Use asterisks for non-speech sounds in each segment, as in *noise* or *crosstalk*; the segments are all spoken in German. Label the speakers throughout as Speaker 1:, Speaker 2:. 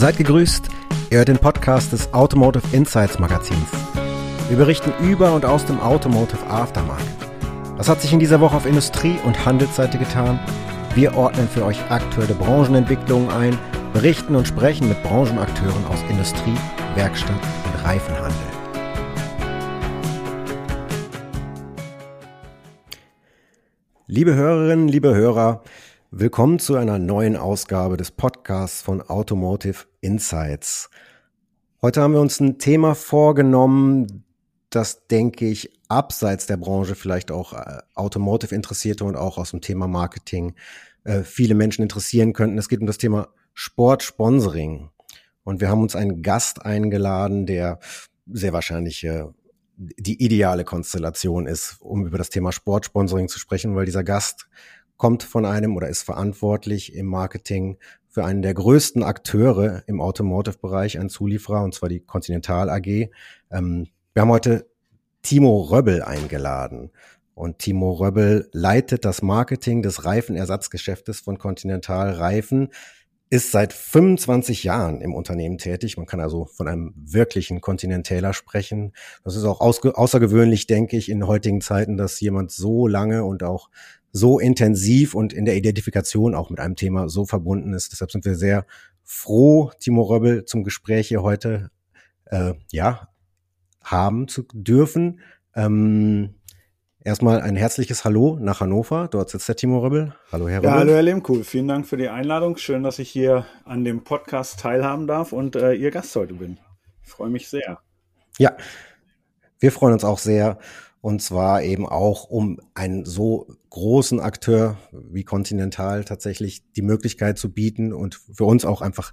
Speaker 1: Seid gegrüßt, ihr hört den Podcast des Automotive Insights Magazins. Wir berichten über und aus dem Automotive Aftermarket. Was hat sich in dieser Woche auf Industrie- und Handelsseite getan? Wir ordnen für euch aktuelle Branchenentwicklungen ein, berichten und sprechen mit Branchenakteuren aus Industrie, Werkstatt und Reifenhandel. Liebe Hörerinnen, liebe Hörer, Willkommen zu einer neuen Ausgabe des Podcasts von Automotive Insights. Heute haben wir uns ein Thema vorgenommen, das, denke ich, abseits der Branche vielleicht auch äh, Automotive Interessierte und auch aus dem Thema Marketing äh, viele Menschen interessieren könnten. Es geht um das Thema Sportsponsoring. Und wir haben uns einen Gast eingeladen, der sehr wahrscheinlich äh, die ideale Konstellation ist, um über das Thema Sportsponsoring zu sprechen, weil dieser Gast kommt von einem oder ist verantwortlich im Marketing für einen der größten Akteure im Automotive-Bereich, ein Zulieferer, und zwar die Continental AG. Ähm, wir haben heute Timo Röbbel eingeladen. Und Timo Röbbel leitet das Marketing des Reifenersatzgeschäftes von Continental Reifen, ist seit 25 Jahren im Unternehmen tätig. Man kann also von einem wirklichen Continentaler sprechen. Das ist auch außergewöhnlich, denke ich, in heutigen Zeiten, dass jemand so lange und auch so intensiv und in der Identifikation auch mit einem Thema so verbunden ist. Deshalb sind wir sehr froh, Timo Röbbel zum Gespräch hier heute äh, ja haben zu dürfen. Ähm, erstmal ein herzliches Hallo nach Hannover. Dort sitzt der Timo Röbbel. Hallo Herr Röbbel.
Speaker 2: Ja, hallo Herr Lehmkuhl. Vielen Dank für die Einladung. Schön, dass ich hier an dem Podcast teilhaben darf und äh, Ihr Gast heute bin. Ich freue mich sehr.
Speaker 1: Ja, wir freuen uns auch sehr. Und zwar eben auch, um einen so großen Akteur wie Continental tatsächlich die Möglichkeit zu bieten und für uns auch einfach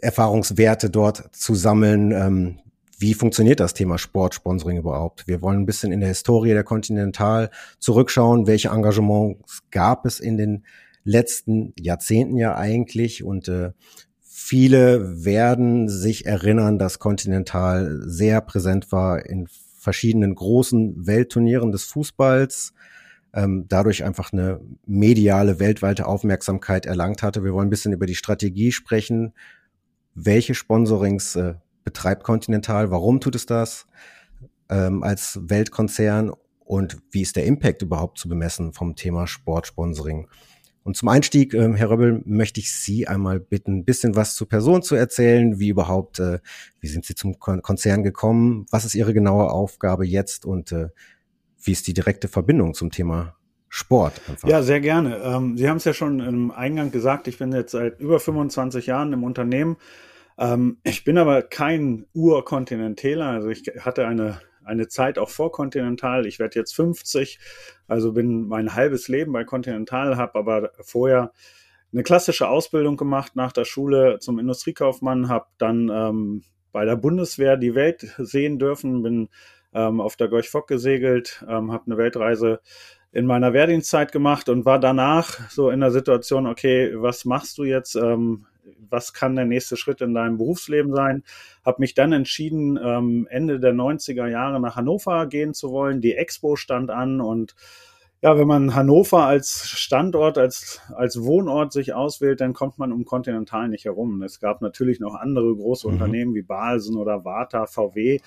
Speaker 1: Erfahrungswerte dort zu sammeln. Ähm, wie funktioniert das Thema Sportsponsoring überhaupt? Wir wollen ein bisschen in der Historie der Continental zurückschauen. Welche Engagements gab es in den letzten Jahrzehnten ja eigentlich? Und äh, viele werden sich erinnern, dass Continental sehr präsent war in verschiedenen großen Weltturnieren des Fußballs, ähm, dadurch einfach eine mediale, weltweite Aufmerksamkeit erlangt hatte. Wir wollen ein bisschen über die Strategie sprechen. Welche Sponsorings äh, betreibt Continental? Warum tut es das ähm, als Weltkonzern? Und wie ist der Impact überhaupt zu bemessen vom Thema Sportsponsoring? Und zum Einstieg, ähm, Herr Röbbel, möchte ich Sie einmal bitten, ein bisschen was zur Person zu erzählen, wie überhaupt, äh, wie sind Sie zum Kon Konzern gekommen, was ist Ihre genaue Aufgabe jetzt und äh, wie ist die direkte Verbindung zum Thema Sport?
Speaker 2: Einfach? Ja, sehr gerne. Ähm, Sie haben es ja schon im Eingang gesagt, ich bin jetzt seit über 25 Jahren im Unternehmen. Ähm, ich bin aber kein Urkontinentäler, also ich hatte eine eine Zeit auch vor Continental. Ich werde jetzt 50, also bin mein halbes Leben bei Continental, habe aber vorher eine klassische Ausbildung gemacht nach der Schule zum Industriekaufmann, habe dann ähm, bei der Bundeswehr die Welt sehen dürfen, bin ähm, auf der Gorch Fock gesegelt, ähm, habe eine Weltreise in meiner Wehrdienstzeit gemacht und war danach so in der Situation, okay, was machst du jetzt? Ähm, was kann der nächste Schritt in deinem Berufsleben sein? Habe mich dann entschieden, ähm, Ende der 90er Jahre nach Hannover gehen zu wollen. Die Expo stand an und ja, wenn man Hannover als Standort, als, als Wohnort sich auswählt, dann kommt man um Continental nicht herum. Es gab natürlich noch andere große mhm. Unternehmen wie Balsen oder Warta, VW.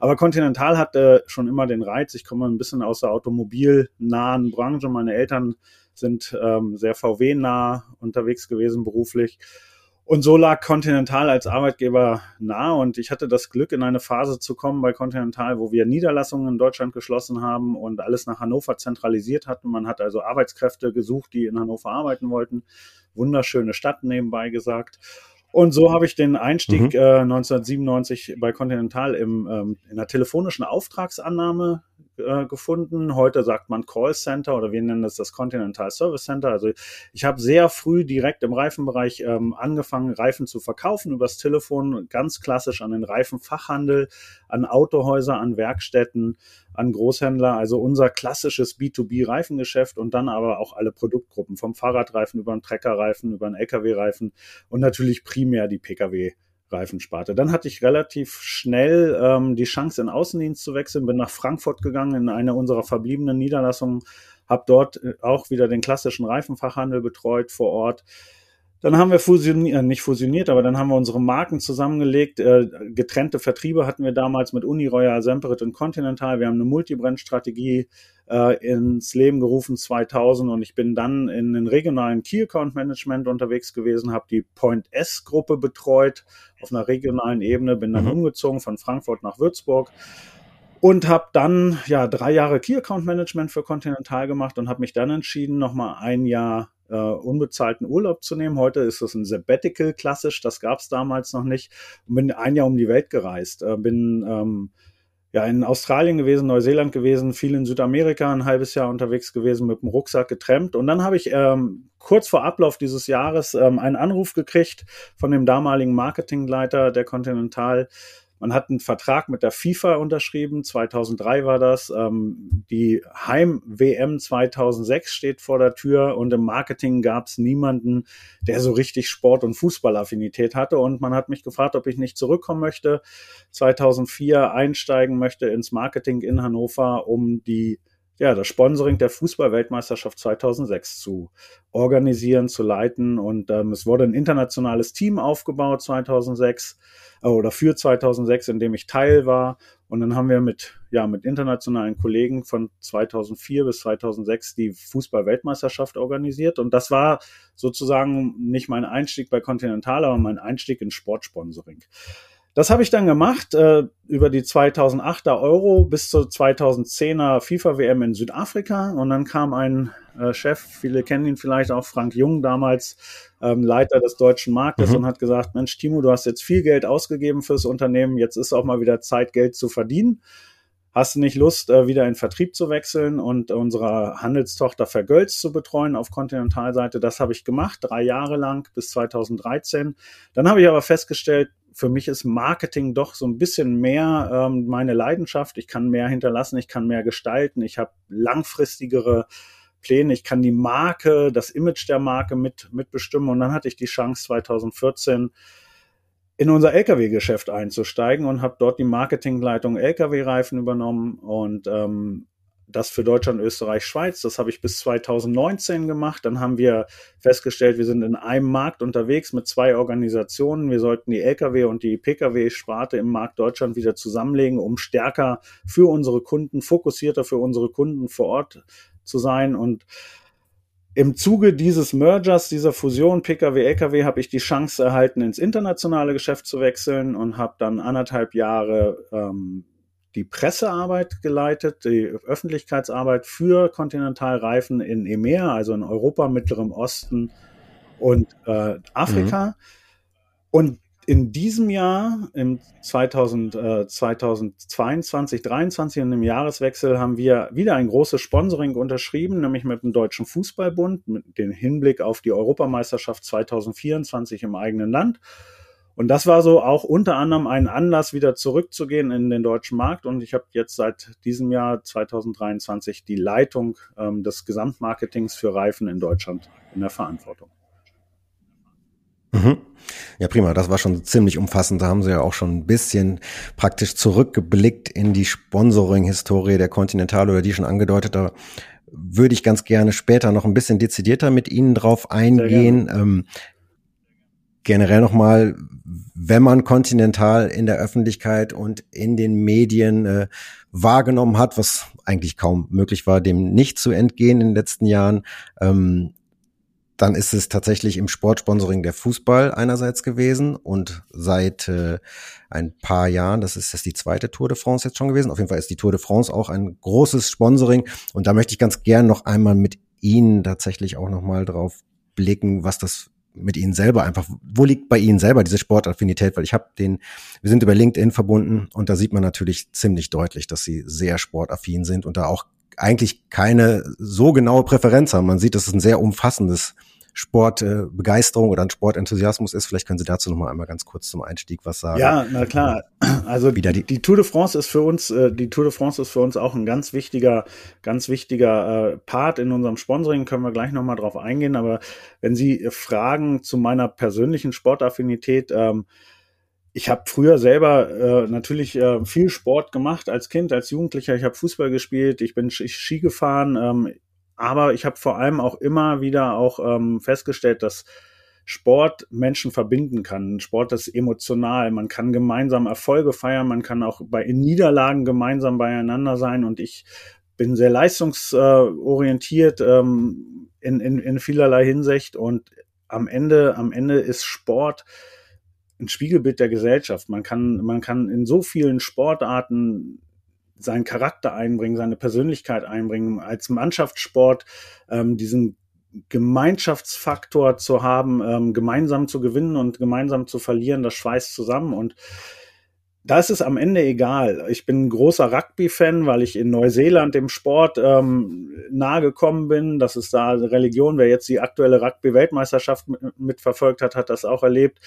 Speaker 2: Aber Continental hatte schon immer den Reiz. Ich komme ein bisschen aus der automobilnahen Branche. Meine Eltern sind ähm, sehr VW-nah unterwegs gewesen beruflich. Und so lag Continental als Arbeitgeber nahe und ich hatte das Glück, in eine Phase zu kommen bei Continental, wo wir Niederlassungen in Deutschland geschlossen haben und alles nach Hannover zentralisiert hatten. Man hat also Arbeitskräfte gesucht, die in Hannover arbeiten wollten. Wunderschöne Stadt nebenbei gesagt. Und so habe ich den Einstieg mhm. äh, 1997 bei Continental im, ähm, in der telefonischen Auftragsannahme äh, gefunden. Heute sagt man Call Center oder wir nennen das das Continental Service Center. Also ich habe sehr früh direkt im Reifenbereich ähm, angefangen, Reifen zu verkaufen übers Telefon, ganz klassisch an den Reifenfachhandel, an Autohäuser, an Werkstätten, an Großhändler. Also unser klassisches B2B-Reifengeschäft und dann aber auch alle Produktgruppen vom Fahrradreifen über den Treckerreifen, über den LKW-Reifen und natürlich primär die Pkw. Reifensparte. Dann hatte ich relativ schnell ähm, die Chance, in Außendienst zu wechseln, bin nach Frankfurt gegangen, in eine unserer verbliebenen Niederlassungen, habe dort äh, auch wieder den klassischen Reifenfachhandel betreut vor Ort. Dann haben wir fusioniert, äh, nicht fusioniert, aber dann haben wir unsere Marken zusammengelegt. Äh, getrennte Vertriebe hatten wir damals mit Uniroyal, Semperit und Continental. Wir haben eine Multibrand-Strategie äh, ins Leben gerufen 2000 und ich bin dann in den regionalen Key Account Management unterwegs gewesen, habe die Point S Gruppe betreut auf einer regionalen Ebene, bin dann mhm. umgezogen von Frankfurt nach Würzburg und habe dann ja drei Jahre Key Account Management für Continental gemacht und habe mich dann entschieden, nochmal ein Jahr äh, unbezahlten Urlaub zu nehmen. Heute ist es ein Sabbatical klassisch, das gab es damals noch nicht. Und bin ein Jahr um die Welt gereist. Äh, bin ähm, ja in Australien gewesen, Neuseeland gewesen, viel in Südamerika, ein halbes Jahr unterwegs gewesen, mit dem Rucksack getrennt. Und dann habe ich ähm, kurz vor Ablauf dieses Jahres ähm, einen Anruf gekriegt von dem damaligen Marketingleiter der Continental man hat einen Vertrag mit der FIFA unterschrieben, 2003 war das. Ähm, die Heim-WM 2006 steht vor der Tür und im Marketing gab es niemanden, der so richtig Sport- und Fußballaffinität hatte. Und man hat mich gefragt, ob ich nicht zurückkommen möchte, 2004 einsteigen möchte ins Marketing in Hannover, um die ja, das Sponsoring der Fußballweltmeisterschaft 2006 zu organisieren, zu leiten. Und ähm, es wurde ein internationales Team aufgebaut 2006 äh, oder für 2006, in dem ich Teil war. Und dann haben wir mit, ja, mit internationalen Kollegen von 2004 bis 2006 die Fußballweltmeisterschaft organisiert. Und das war sozusagen nicht mein Einstieg bei Continental, aber mein Einstieg in Sportsponsoring. Das habe ich dann gemacht äh, über die 2008er Euro bis zur 2010er FIFA WM in Südafrika und dann kam ein äh, Chef, viele kennen ihn vielleicht auch, Frank Jung, damals ähm, Leiter des deutschen Marktes mhm. und hat gesagt, Mensch Timo, du hast jetzt viel Geld ausgegeben fürs Unternehmen, jetzt ist auch mal wieder Zeit, Geld zu verdienen. Hast du nicht Lust, äh, wieder in Vertrieb zu wechseln und unsere Handelstochter Vergölz zu betreuen auf Kontinentalseite? Das habe ich gemacht, drei Jahre lang bis 2013. Dann habe ich aber festgestellt, für mich ist Marketing doch so ein bisschen mehr ähm, meine Leidenschaft. Ich kann mehr hinterlassen, ich kann mehr gestalten, ich habe langfristigere Pläne, ich kann die Marke, das Image der Marke mit mitbestimmen. Und dann hatte ich die Chance 2014 in unser Lkw-Geschäft einzusteigen und habe dort die Marketingleitung Lkw-Reifen übernommen und ähm, das für Deutschland, Österreich, Schweiz. Das habe ich bis 2019 gemacht. Dann haben wir festgestellt, wir sind in einem Markt unterwegs mit zwei Organisationen. Wir sollten die Lkw und die Pkw-Sparte im Markt Deutschland wieder zusammenlegen, um stärker für unsere Kunden, fokussierter für unsere Kunden vor Ort zu sein. Und im Zuge dieses Mergers, dieser Fusion Pkw-Lkw, habe ich die Chance erhalten, ins internationale Geschäft zu wechseln und habe dann anderthalb Jahre ähm, die Pressearbeit geleitet, die Öffentlichkeitsarbeit für Kontinentalreifen in EMEA, also in Europa, Mittlerem Osten und äh, Afrika. Mhm. Und in diesem Jahr, im 2000, äh, 2022, 2023 und im Jahreswechsel haben wir wieder ein großes Sponsoring unterschrieben, nämlich mit dem Deutschen Fußballbund, mit dem Hinblick auf die Europameisterschaft 2024 im eigenen Land. Und das war so auch unter anderem ein Anlass, wieder zurückzugehen in den deutschen Markt. Und ich habe jetzt seit diesem Jahr 2023 die Leitung ähm, des Gesamtmarketings für Reifen in Deutschland in der Verantwortung.
Speaker 1: Ja, prima. Das war schon ziemlich umfassend. Da haben Sie ja auch schon ein bisschen praktisch zurückgeblickt in die Sponsoring-Historie der Continental oder die schon angedeutet. Da würde ich ganz gerne später noch ein bisschen dezidierter mit Ihnen drauf eingehen. Ähm, generell nochmal, wenn man Continental in der Öffentlichkeit und in den Medien äh, wahrgenommen hat, was eigentlich kaum möglich war, dem nicht zu entgehen in den letzten Jahren, ähm, dann ist es tatsächlich im Sportsponsoring der Fußball einerseits gewesen und seit äh, ein paar Jahren, das ist das die zweite Tour de France jetzt schon gewesen. Auf jeden Fall ist die Tour de France auch ein großes Sponsoring und da möchte ich ganz gern noch einmal mit Ihnen tatsächlich auch noch mal drauf blicken, was das mit Ihnen selber einfach, wo liegt bei Ihnen selber diese Sportaffinität? Weil ich habe den, wir sind über LinkedIn verbunden und da sieht man natürlich ziemlich deutlich, dass Sie sehr sportaffin sind und da auch eigentlich keine so genaue Präferenz haben. Man sieht, dass es ein sehr umfassendes Sportbegeisterung äh, oder ein Sportenthusiasmus ist. Vielleicht können Sie dazu noch mal einmal ganz kurz zum Einstieg was sagen.
Speaker 2: Ja, na klar. Also Wieder die, die Tour de France ist für uns, äh, die Tour de France ist für uns auch ein ganz wichtiger, ganz wichtiger äh, Part in unserem Sponsoring. Können wir gleich noch mal drauf eingehen. Aber wenn Sie fragen zu meiner persönlichen Sportaffinität, ähm, ich habe früher selber äh, natürlich äh, viel Sport gemacht als Kind, als Jugendlicher. Ich habe Fußball gespielt, ich bin Ski gefahren. Ähm, aber ich habe vor allem auch immer wieder auch ähm, festgestellt, dass Sport Menschen verbinden kann. Sport ist emotional. Man kann gemeinsam Erfolge feiern. Man kann auch bei in Niederlagen gemeinsam beieinander sein. Und ich bin sehr leistungsorientiert ähm, in, in, in vielerlei Hinsicht. Und am Ende, am Ende ist Sport ein Spiegelbild der Gesellschaft. Man kann, man kann in so vielen Sportarten seinen Charakter einbringen, seine Persönlichkeit einbringen, als Mannschaftssport ähm, diesen Gemeinschaftsfaktor zu haben, ähm, gemeinsam zu gewinnen und gemeinsam zu verlieren, das schweißt zusammen und da ist am Ende egal. Ich bin ein großer Rugby-Fan, weil ich in Neuseeland dem Sport ähm, nahe gekommen bin. Das ist da Religion. Wer jetzt die aktuelle Rugby-Weltmeisterschaft mitverfolgt hat, hat das auch erlebt.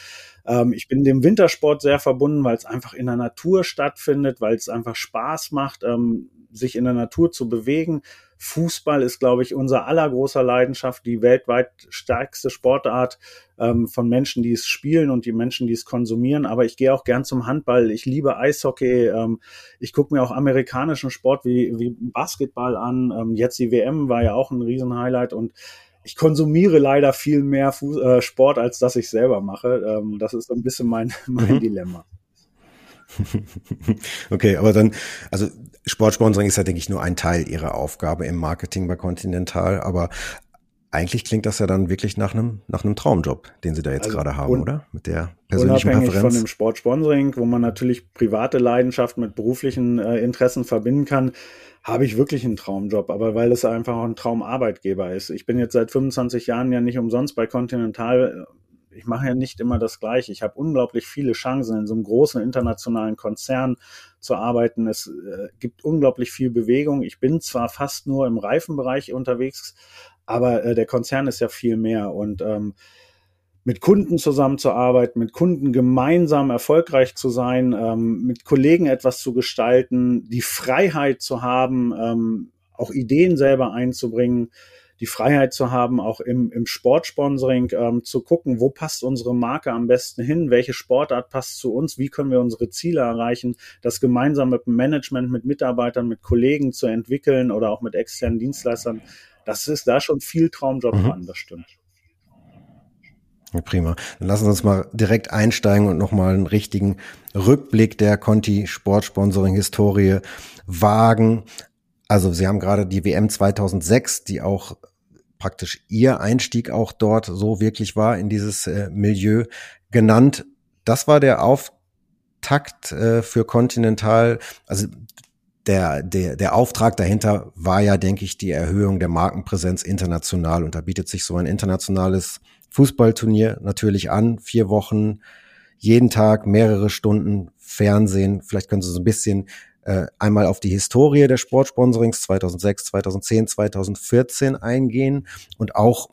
Speaker 2: Ähm, ich bin dem Wintersport sehr verbunden, weil es einfach in der Natur stattfindet, weil es einfach Spaß macht, ähm, sich in der Natur zu bewegen. Fußball ist, glaube ich, unser allergroßer Leidenschaft, die weltweit stärkste Sportart ähm, von Menschen, die es spielen und die Menschen, die es konsumieren. Aber ich gehe auch gern zum Handball. Ich liebe Eishockey. Ähm, ich gucke mir auch amerikanischen Sport wie, wie Basketball an. Ähm, jetzt die WM war ja auch ein Riesenhighlight und ich konsumiere leider viel mehr Fuß äh, Sport, als dass ich selber mache. Ähm, das ist ein bisschen mein, *laughs* mein mhm. Dilemma. *laughs*
Speaker 1: Okay, aber dann, also Sportsponsoring ist ja, denke ich, nur ein Teil ihrer Aufgabe im Marketing bei Continental, aber eigentlich klingt das ja dann wirklich nach einem, nach einem Traumjob, den Sie da jetzt also gerade haben, oder? Mit der persönlichen
Speaker 2: unabhängig Präferenz. von dem Sportsponsoring, wo man natürlich private Leidenschaft mit beruflichen äh, Interessen verbinden kann, habe ich wirklich einen Traumjob, aber weil es einfach auch ein Traumarbeitgeber ist. Ich bin jetzt seit 25 Jahren ja nicht umsonst bei Continental ich mache ja nicht immer das Gleiche. Ich habe unglaublich viele Chancen, in so einem großen internationalen Konzern zu arbeiten. Es äh, gibt unglaublich viel Bewegung. Ich bin zwar fast nur im Reifenbereich unterwegs, aber äh, der Konzern ist ja viel mehr. Und ähm, mit Kunden zusammenzuarbeiten, mit Kunden gemeinsam erfolgreich zu sein, ähm, mit Kollegen etwas zu gestalten, die Freiheit zu haben, ähm, auch Ideen selber einzubringen, die Freiheit zu haben, auch im, im Sportsponsoring ähm, zu gucken, wo passt unsere Marke am besten hin, welche Sportart passt zu uns, wie können wir unsere Ziele erreichen, das gemeinsam mit dem Management, mit Mitarbeitern, mit Kollegen zu entwickeln oder auch mit externen Dienstleistern. Das ist da schon viel Traumjob mhm. dran, das stimmt.
Speaker 1: Prima. Dann lassen Sie uns mal direkt einsteigen und nochmal einen richtigen Rückblick der Conti Sportsponsoring Historie wagen. Also Sie haben gerade die WM 2006, die auch praktisch Ihr Einstieg auch dort so wirklich war in dieses äh, Milieu genannt. Das war der Auftakt äh, für Continental. Also der, der, der Auftrag dahinter war ja, denke ich, die Erhöhung der Markenpräsenz international. Und da bietet sich so ein internationales Fußballturnier natürlich an. Vier Wochen, jeden Tag, mehrere Stunden Fernsehen. Vielleicht können Sie so ein bisschen äh, einmal auf die Historie der Sportsponsorings 2006, 2010, 2014 eingehen und auch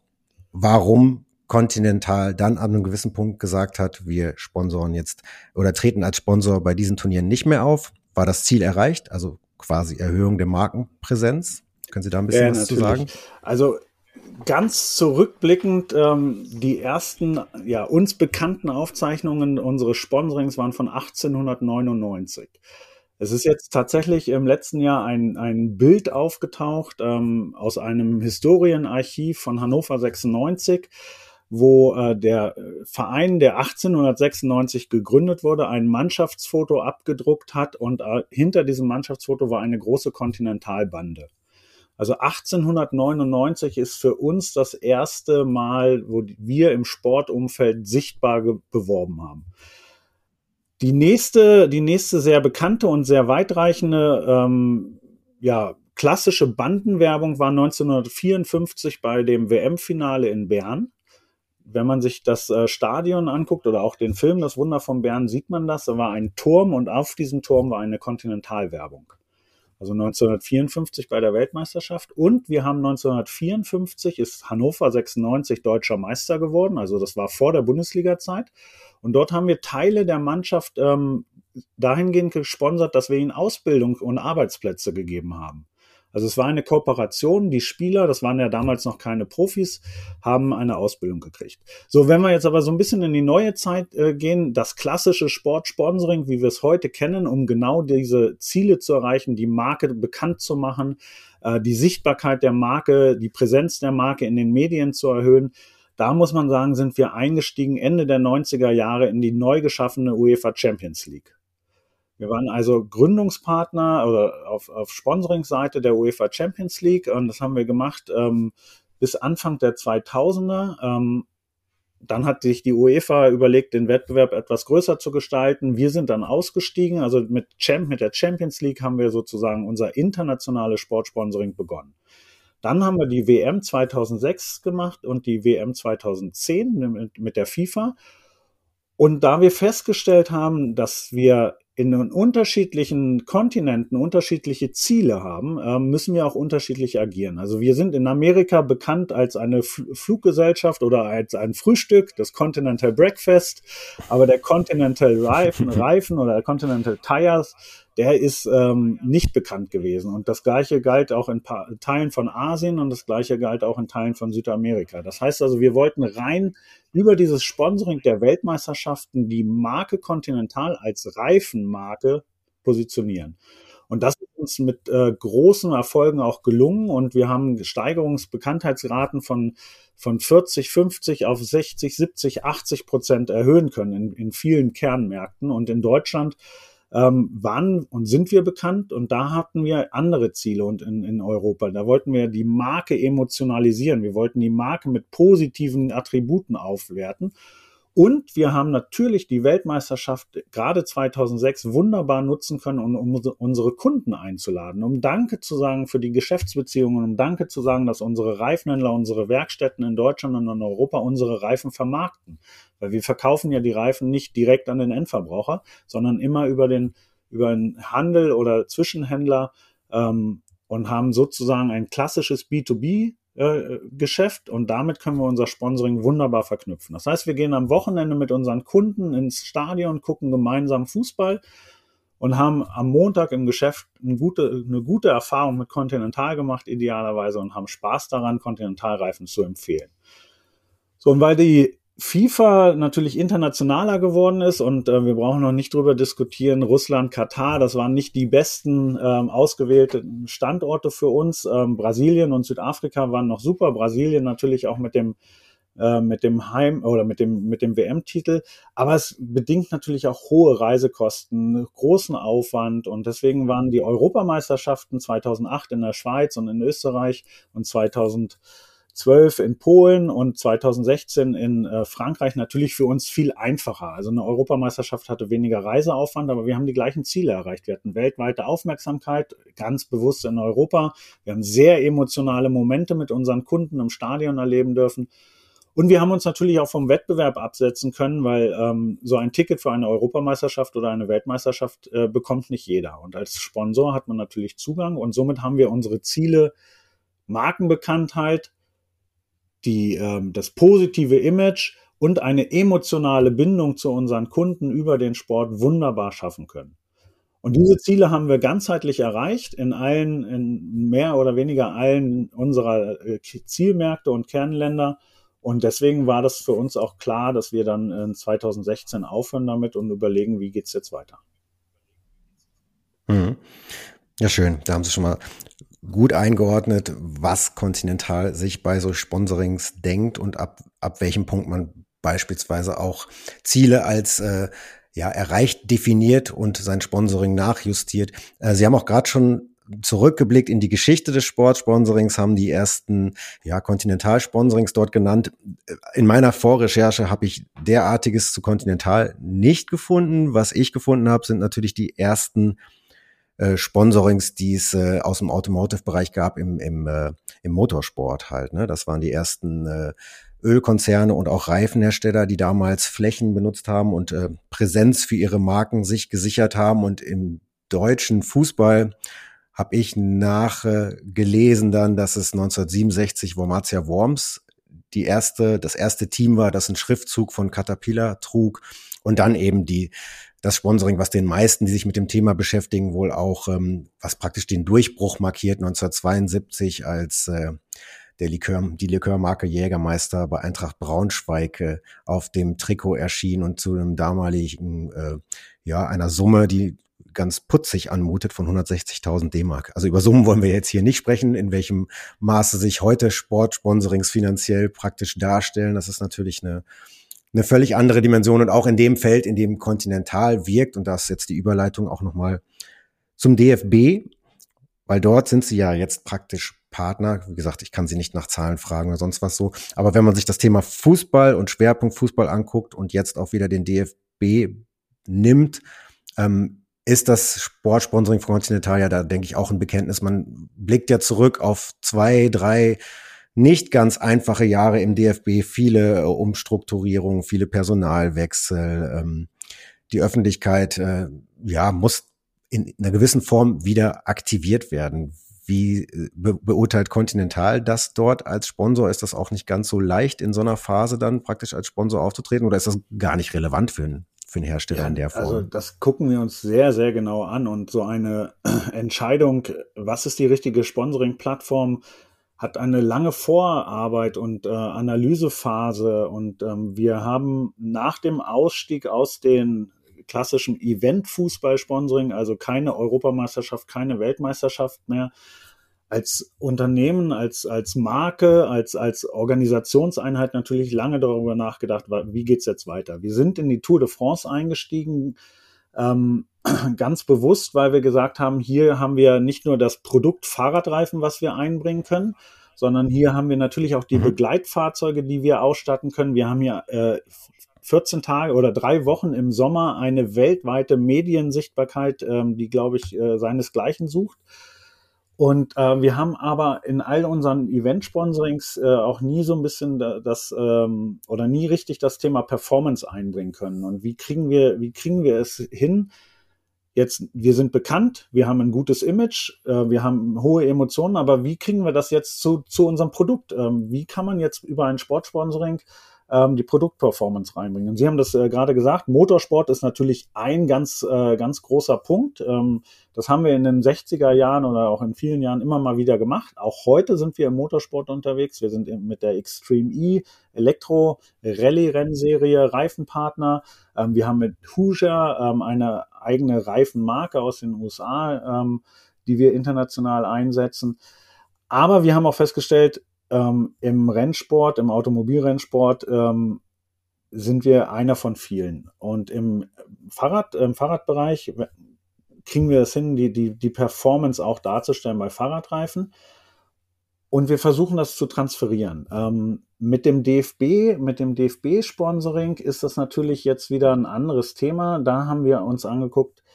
Speaker 1: warum Continental dann an einem gewissen Punkt gesagt hat, wir sponsoren jetzt oder treten als Sponsor bei diesen Turnieren nicht mehr auf. War das Ziel erreicht? Also quasi Erhöhung der Markenpräsenz? Können Sie da ein bisschen ja, was natürlich. zu sagen?
Speaker 2: Also ganz zurückblickend, ähm, die ersten, ja, uns bekannten Aufzeichnungen unseres Sponsorings waren von 1899. Es ist jetzt tatsächlich im letzten Jahr ein, ein Bild aufgetaucht ähm, aus einem Historienarchiv von Hannover 96, wo äh, der Verein, der 1896 gegründet wurde, ein Mannschaftsfoto abgedruckt hat und äh, hinter diesem Mannschaftsfoto war eine große Kontinentalbande. Also 1899 ist für uns das erste Mal, wo wir im Sportumfeld sichtbar beworben haben. Die nächste, die nächste sehr bekannte und sehr weitreichende, ähm, ja, klassische Bandenwerbung war 1954 bei dem WM-Finale in Bern. Wenn man sich das äh, Stadion anguckt oder auch den Film Das Wunder von Bern, sieht man das. Da war ein Turm und auf diesem Turm war eine Kontinentalwerbung also 1954 bei der Weltmeisterschaft. Und wir haben 1954 ist Hannover 96 deutscher Meister geworden, also das war vor der Bundesliga-Zeit. Und dort haben wir Teile der Mannschaft ähm, dahingehend gesponsert, dass wir ihnen Ausbildung und Arbeitsplätze gegeben haben. Also es war eine Kooperation. Die Spieler, das waren ja damals noch keine Profis, haben eine Ausbildung gekriegt. So, wenn wir jetzt aber so ein bisschen in die neue Zeit äh, gehen, das klassische Sportsponsoring, wie wir es heute kennen, um genau diese Ziele zu erreichen, die Marke bekannt zu machen, äh, die Sichtbarkeit der Marke, die Präsenz der Marke in den Medien zu erhöhen, Da muss man sagen, sind wir eingestiegen Ende der 90er Jahre in die neu geschaffene UEFA Champions League. Wir waren also Gründungspartner oder auf, auf Sponsoring-Seite der UEFA Champions League und das haben wir gemacht ähm, bis Anfang der 2000er. Ähm, dann hat sich die UEFA überlegt, den Wettbewerb etwas größer zu gestalten. Wir sind dann ausgestiegen. Also mit, Champ, mit der Champions League haben wir sozusagen unser internationales Sportsponsoring begonnen. Dann haben wir die WM 2006 gemacht und die WM 2010 mit, mit der FIFA. Und da wir festgestellt haben, dass wir in den unterschiedlichen Kontinenten unterschiedliche Ziele haben, ähm, müssen wir auch unterschiedlich agieren. Also wir sind in Amerika bekannt als eine Fluggesellschaft oder als ein Frühstück, das Continental Breakfast, aber der Continental Reifen, *laughs* Reifen oder Continental Tires der ist ähm, nicht bekannt gewesen. Und das gleiche galt auch in Teilen von Asien und das gleiche galt auch in Teilen von Südamerika. Das heißt also, wir wollten rein über dieses Sponsoring der Weltmeisterschaften die Marke Continental als Reifenmarke positionieren. Und das ist uns mit äh, großen Erfolgen auch gelungen und wir haben Steigerungsbekanntheitsraten von, von 40, 50 auf 60, 70, 80 Prozent erhöhen können in, in vielen Kernmärkten. Und in Deutschland ähm, waren und sind wir bekannt und da hatten wir andere Ziele und in, in Europa. Da wollten wir die Marke emotionalisieren. Wir wollten die Marke mit positiven Attributen aufwerten. Und wir haben natürlich die Weltmeisterschaft gerade 2006 wunderbar nutzen können, um, unsere Kunden einzuladen, um Danke zu sagen für die Geschäftsbeziehungen, um Danke zu sagen, dass unsere Reifenhändler, unsere Werkstätten in Deutschland und in Europa unsere Reifen vermarkten. Weil wir verkaufen ja die Reifen nicht direkt an den Endverbraucher, sondern immer über den, über den Handel oder Zwischenhändler ähm, und haben sozusagen ein klassisches B2B äh, Geschäft und damit können wir unser Sponsoring wunderbar verknüpfen. Das heißt, wir gehen am Wochenende mit unseren Kunden ins Stadion, gucken gemeinsam Fußball und haben am Montag im Geschäft eine gute, eine gute Erfahrung mit Continental gemacht, idealerweise, und haben Spaß daran, Continental-Reifen zu empfehlen. So, und weil die FIFA natürlich internationaler geworden ist und äh, wir brauchen noch nicht drüber diskutieren. Russland, Katar, das waren nicht die besten ähm, ausgewählten Standorte für uns. Ähm, Brasilien und Südafrika waren noch super. Brasilien natürlich auch mit dem äh, mit dem Heim oder mit dem mit dem WM-Titel, aber es bedingt natürlich auch hohe Reisekosten, großen Aufwand und deswegen waren die Europameisterschaften 2008 in der Schweiz und in Österreich und 2000 2012 in Polen und 2016 in äh, Frankreich natürlich für uns viel einfacher. Also eine Europameisterschaft hatte weniger Reiseaufwand, aber wir haben die gleichen Ziele erreicht. Wir hatten weltweite Aufmerksamkeit, ganz bewusst in Europa. Wir haben sehr emotionale Momente mit unseren Kunden im Stadion erleben dürfen. Und wir haben uns natürlich auch vom Wettbewerb absetzen können, weil ähm, so ein Ticket für eine Europameisterschaft oder eine Weltmeisterschaft äh, bekommt nicht jeder. Und als Sponsor hat man natürlich Zugang und somit haben wir unsere Ziele Markenbekanntheit, die, ähm, das positive Image und eine emotionale Bindung zu unseren Kunden über den Sport wunderbar schaffen können. Und diese Ziele haben wir ganzheitlich erreicht in allen, in mehr oder weniger allen unserer äh, Zielmärkte und Kernländer. Und deswegen war das für uns auch klar, dass wir dann in 2016 aufhören damit und überlegen, wie geht's jetzt weiter.
Speaker 1: Mhm. Ja, schön. Da haben Sie schon mal gut eingeordnet, was Continental sich bei so Sponsorings denkt und ab, ab welchem Punkt man beispielsweise auch Ziele als äh, ja, erreicht definiert und sein Sponsoring nachjustiert. Äh, Sie haben auch gerade schon zurückgeblickt in die Geschichte des Sportsponsorings, haben die ersten ja, Continental-Sponsorings dort genannt. In meiner Vorrecherche habe ich derartiges zu Continental nicht gefunden. Was ich gefunden habe, sind natürlich die ersten äh, Sponsorings, die es äh, aus dem Automotive-Bereich gab im, im, äh, im Motorsport halt. Ne? Das waren die ersten äh, Ölkonzerne und auch Reifenhersteller, die damals Flächen benutzt haben und äh, Präsenz für ihre Marken sich gesichert haben. Und im deutschen Fußball habe ich nachgelesen äh, dann, dass es 1967 Wormatia Worms die erste, das erste Team war, das einen Schriftzug von Caterpillar trug und dann eben die das Sponsoring, was den meisten, die sich mit dem Thema beschäftigen, wohl auch, ähm, was praktisch den Durchbruch markiert, 1972, als äh, der Likör, die Likörmarke Jägermeister bei Eintracht Braunschweig äh, auf dem Trikot erschien und zu einem damaligen, äh, ja, einer Summe, die ganz putzig anmutet von 160.000 D-Mark. Also über Summen wollen wir jetzt hier nicht sprechen, in welchem Maße sich heute Sportsponsorings finanziell praktisch darstellen. Das ist natürlich eine, eine völlig andere Dimension und auch in dem Feld, in dem Continental wirkt, und da ist jetzt die Überleitung auch nochmal zum DFB, weil dort sind sie ja jetzt praktisch Partner. Wie gesagt, ich kann sie nicht nach Zahlen fragen oder sonst was so. Aber wenn man sich das Thema Fußball und Schwerpunkt Fußball anguckt und jetzt auch wieder den DFB nimmt, ähm, ist das Sportsponsoring von Continental ja da, denke ich, auch ein Bekenntnis. Man blickt ja zurück auf zwei, drei nicht ganz einfache Jahre im DFB, viele äh, Umstrukturierungen, viele Personalwechsel. Ähm, die Öffentlichkeit, äh, ja, muss in einer gewissen Form wieder aktiviert werden. Wie äh, be beurteilt Continental das dort als Sponsor? Ist das auch nicht ganz so leicht, in so einer Phase dann praktisch als Sponsor aufzutreten oder ist das gar nicht relevant für einen, für einen Hersteller ja, in der Form?
Speaker 2: Also das gucken wir uns sehr, sehr genau an und so eine *clears throat* Entscheidung, was ist die richtige Sponsoring-Plattform, hat eine lange Vorarbeit und äh, Analysephase und ähm, wir haben nach dem Ausstieg aus den klassischen Event-Fußball-Sponsoring, also keine Europameisterschaft, keine Weltmeisterschaft mehr, als Unternehmen, als, als Marke, als, als Organisationseinheit natürlich lange darüber nachgedacht, wie geht's jetzt weiter. Wir sind in die Tour de France eingestiegen, ähm, *clears throat* ganz bewusst, weil wir gesagt haben, hier haben wir nicht nur das Produkt Fahrradreifen, was wir einbringen können, sondern hier haben wir natürlich auch die mhm. Begleitfahrzeuge, die wir ausstatten können. Wir haben hier äh, 14 Tage oder drei Wochen im Sommer eine weltweite Mediensichtbarkeit, ähm, die, glaube ich, äh, seinesgleichen sucht. Und äh, wir haben aber in all unseren Event-Sponsorings äh, auch nie so ein bisschen das ähm, oder nie richtig das Thema Performance einbringen können. Und wie kriegen wir, wie kriegen wir es hin? Jetzt, wir sind bekannt, wir haben ein gutes Image, äh, wir haben hohe Emotionen, aber wie kriegen wir das jetzt zu, zu unserem Produkt? Ähm, wie kann man jetzt über ein Sportsponsoring ähm, die Produktperformance reinbringen. Und Sie haben das äh, gerade gesagt, Motorsport ist natürlich ein ganz, äh, ganz großer Punkt. Ähm, das haben wir in den 60er Jahren oder auch in vielen Jahren immer mal wieder gemacht. Auch heute sind wir im Motorsport unterwegs. Wir sind mit der Extreme E Elektro Rallye Rennserie Reifenpartner. Ähm, wir haben mit Hoosier ähm, eine eigene Reifenmarke aus den USA, ähm, die wir international einsetzen. Aber wir haben auch festgestellt, ähm, im Rennsport, im Automobilrennsport ähm, sind wir einer von vielen. Und im Fahrrad, im Fahrradbereich kriegen wir es hin, die, die, die Performance auch darzustellen bei Fahrradreifen. Und wir versuchen das zu transferieren. Ähm, mit dem DFB, mit dem DFB-Sponsoring ist das natürlich jetzt wieder ein anderes Thema. Da haben wir uns angeguckt, äh,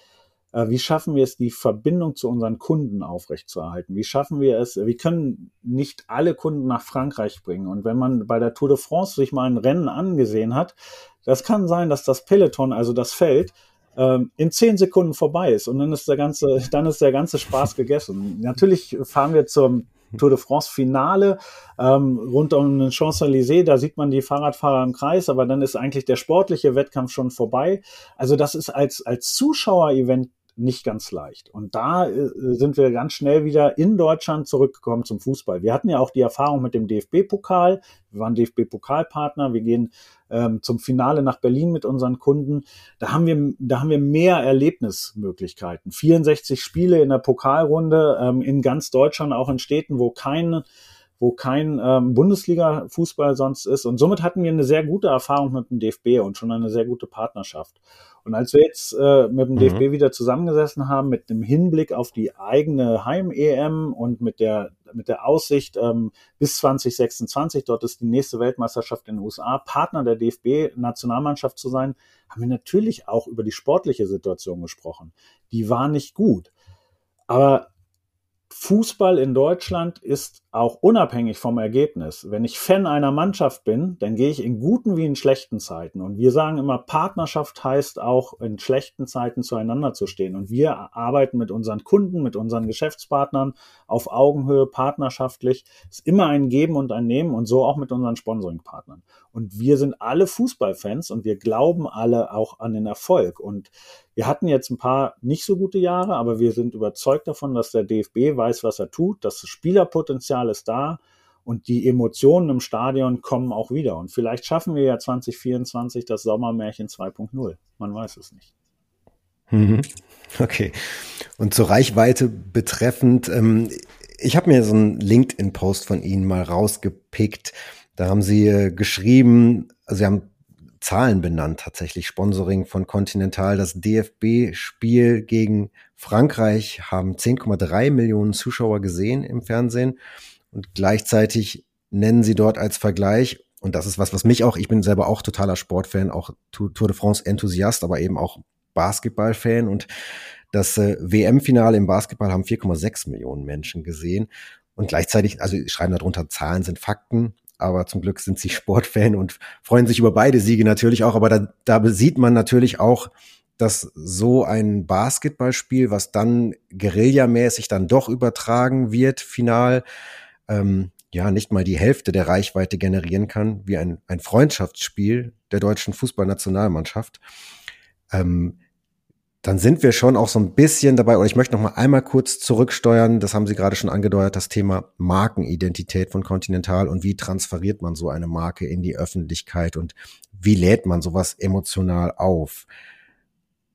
Speaker 2: wie schaffen wir es, die Verbindung zu unseren Kunden aufrechtzuerhalten? Wie schaffen wir es? Wir können nicht alle Kunden nach Frankreich bringen. Und wenn man bei der Tour de France sich mal ein Rennen angesehen hat, das kann sein, dass das Peloton, also das Feld, ähm, in zehn Sekunden vorbei ist und dann ist der ganze, *laughs* dann ist der ganze Spaß gegessen. Natürlich fahren wir zum Tour de France Finale ähm, rund um den Champs-Élysées, da sieht man die Fahrradfahrer im Kreis, aber dann ist eigentlich der sportliche Wettkampf schon vorbei. Also das ist als, als Zuschauer-Event nicht ganz leicht. Und da äh, sind wir ganz schnell wieder in Deutschland zurückgekommen zum Fußball. Wir hatten ja auch die Erfahrung mit dem DFB-Pokal. Wir waren DFB-Pokalpartner. Wir gehen ähm, zum Finale nach Berlin mit unseren Kunden. Da haben wir, da haben wir mehr Erlebnismöglichkeiten. 64 Spiele in der Pokalrunde ähm, in ganz Deutschland, auch in Städten, wo keine wo kein ähm, Bundesliga-Fußball sonst ist. Und somit hatten wir eine sehr gute Erfahrung mit dem DFB und schon eine sehr gute Partnerschaft. Und als wir jetzt äh, mit dem mhm. DFB wieder zusammengesessen haben, mit dem Hinblick auf die eigene Heim-EM und mit der, mit der Aussicht ähm, bis 2026, dort ist die nächste Weltmeisterschaft in den USA, Partner der DFB-Nationalmannschaft zu sein, haben wir natürlich auch über die sportliche Situation gesprochen. Die war nicht gut. Aber Fußball in Deutschland ist auch unabhängig vom Ergebnis. Wenn ich Fan einer Mannschaft bin, dann gehe ich in guten wie in schlechten Zeiten. Und wir sagen immer, Partnerschaft heißt auch in schlechten Zeiten zueinander zu stehen. Und wir arbeiten mit unseren Kunden, mit unseren Geschäftspartnern auf Augenhöhe, partnerschaftlich. Es ist immer ein Geben und ein Nehmen und so auch mit unseren Sponsoringpartnern. Und wir sind alle Fußballfans und wir glauben alle auch an den Erfolg. Und wir hatten jetzt ein paar nicht so gute Jahre, aber wir sind überzeugt davon, dass der DFB weiß, was er tut. Das Spielerpotenzial ist da und die Emotionen im Stadion kommen auch wieder. Und vielleicht schaffen wir ja 2024 das Sommermärchen 2.0. Man weiß es nicht.
Speaker 1: Mhm. Okay. Und zur Reichweite betreffend, ähm, ich habe mir so einen LinkedIn-Post von Ihnen mal rausgepickt. Da haben Sie äh, geschrieben, also Sie haben Zahlen benannt tatsächlich. Sponsoring von Continental. Das DFB-Spiel gegen Frankreich haben 10,3 Millionen Zuschauer gesehen im Fernsehen. Und gleichzeitig nennen sie dort als Vergleich, und das ist was, was mich auch, ich bin selber auch totaler Sportfan, auch Tour de France Enthusiast, aber eben auch Basketballfan. Und das äh, WM-Finale im Basketball haben 4,6 Millionen Menschen gesehen. Und gleichzeitig, also schreiben darunter, Zahlen sind Fakten aber zum Glück sind sie *laughs* Sportfan und freuen sich über beide Siege natürlich auch. Aber da, da sieht man natürlich auch, dass so ein Basketballspiel, was dann guerillamäßig dann doch übertragen wird, final, ähm, ja, nicht mal die Hälfte der Reichweite generieren kann, wie ein, ein Freundschaftsspiel der deutschen Fußballnationalmannschaft. Ähm, dann sind wir schon auch so ein bisschen dabei, oder ich möchte noch mal einmal kurz zurücksteuern, das haben Sie gerade schon angedeutet, das Thema Markenidentität von Continental und wie transferiert man so eine Marke in die Öffentlichkeit und wie lädt man sowas emotional auf?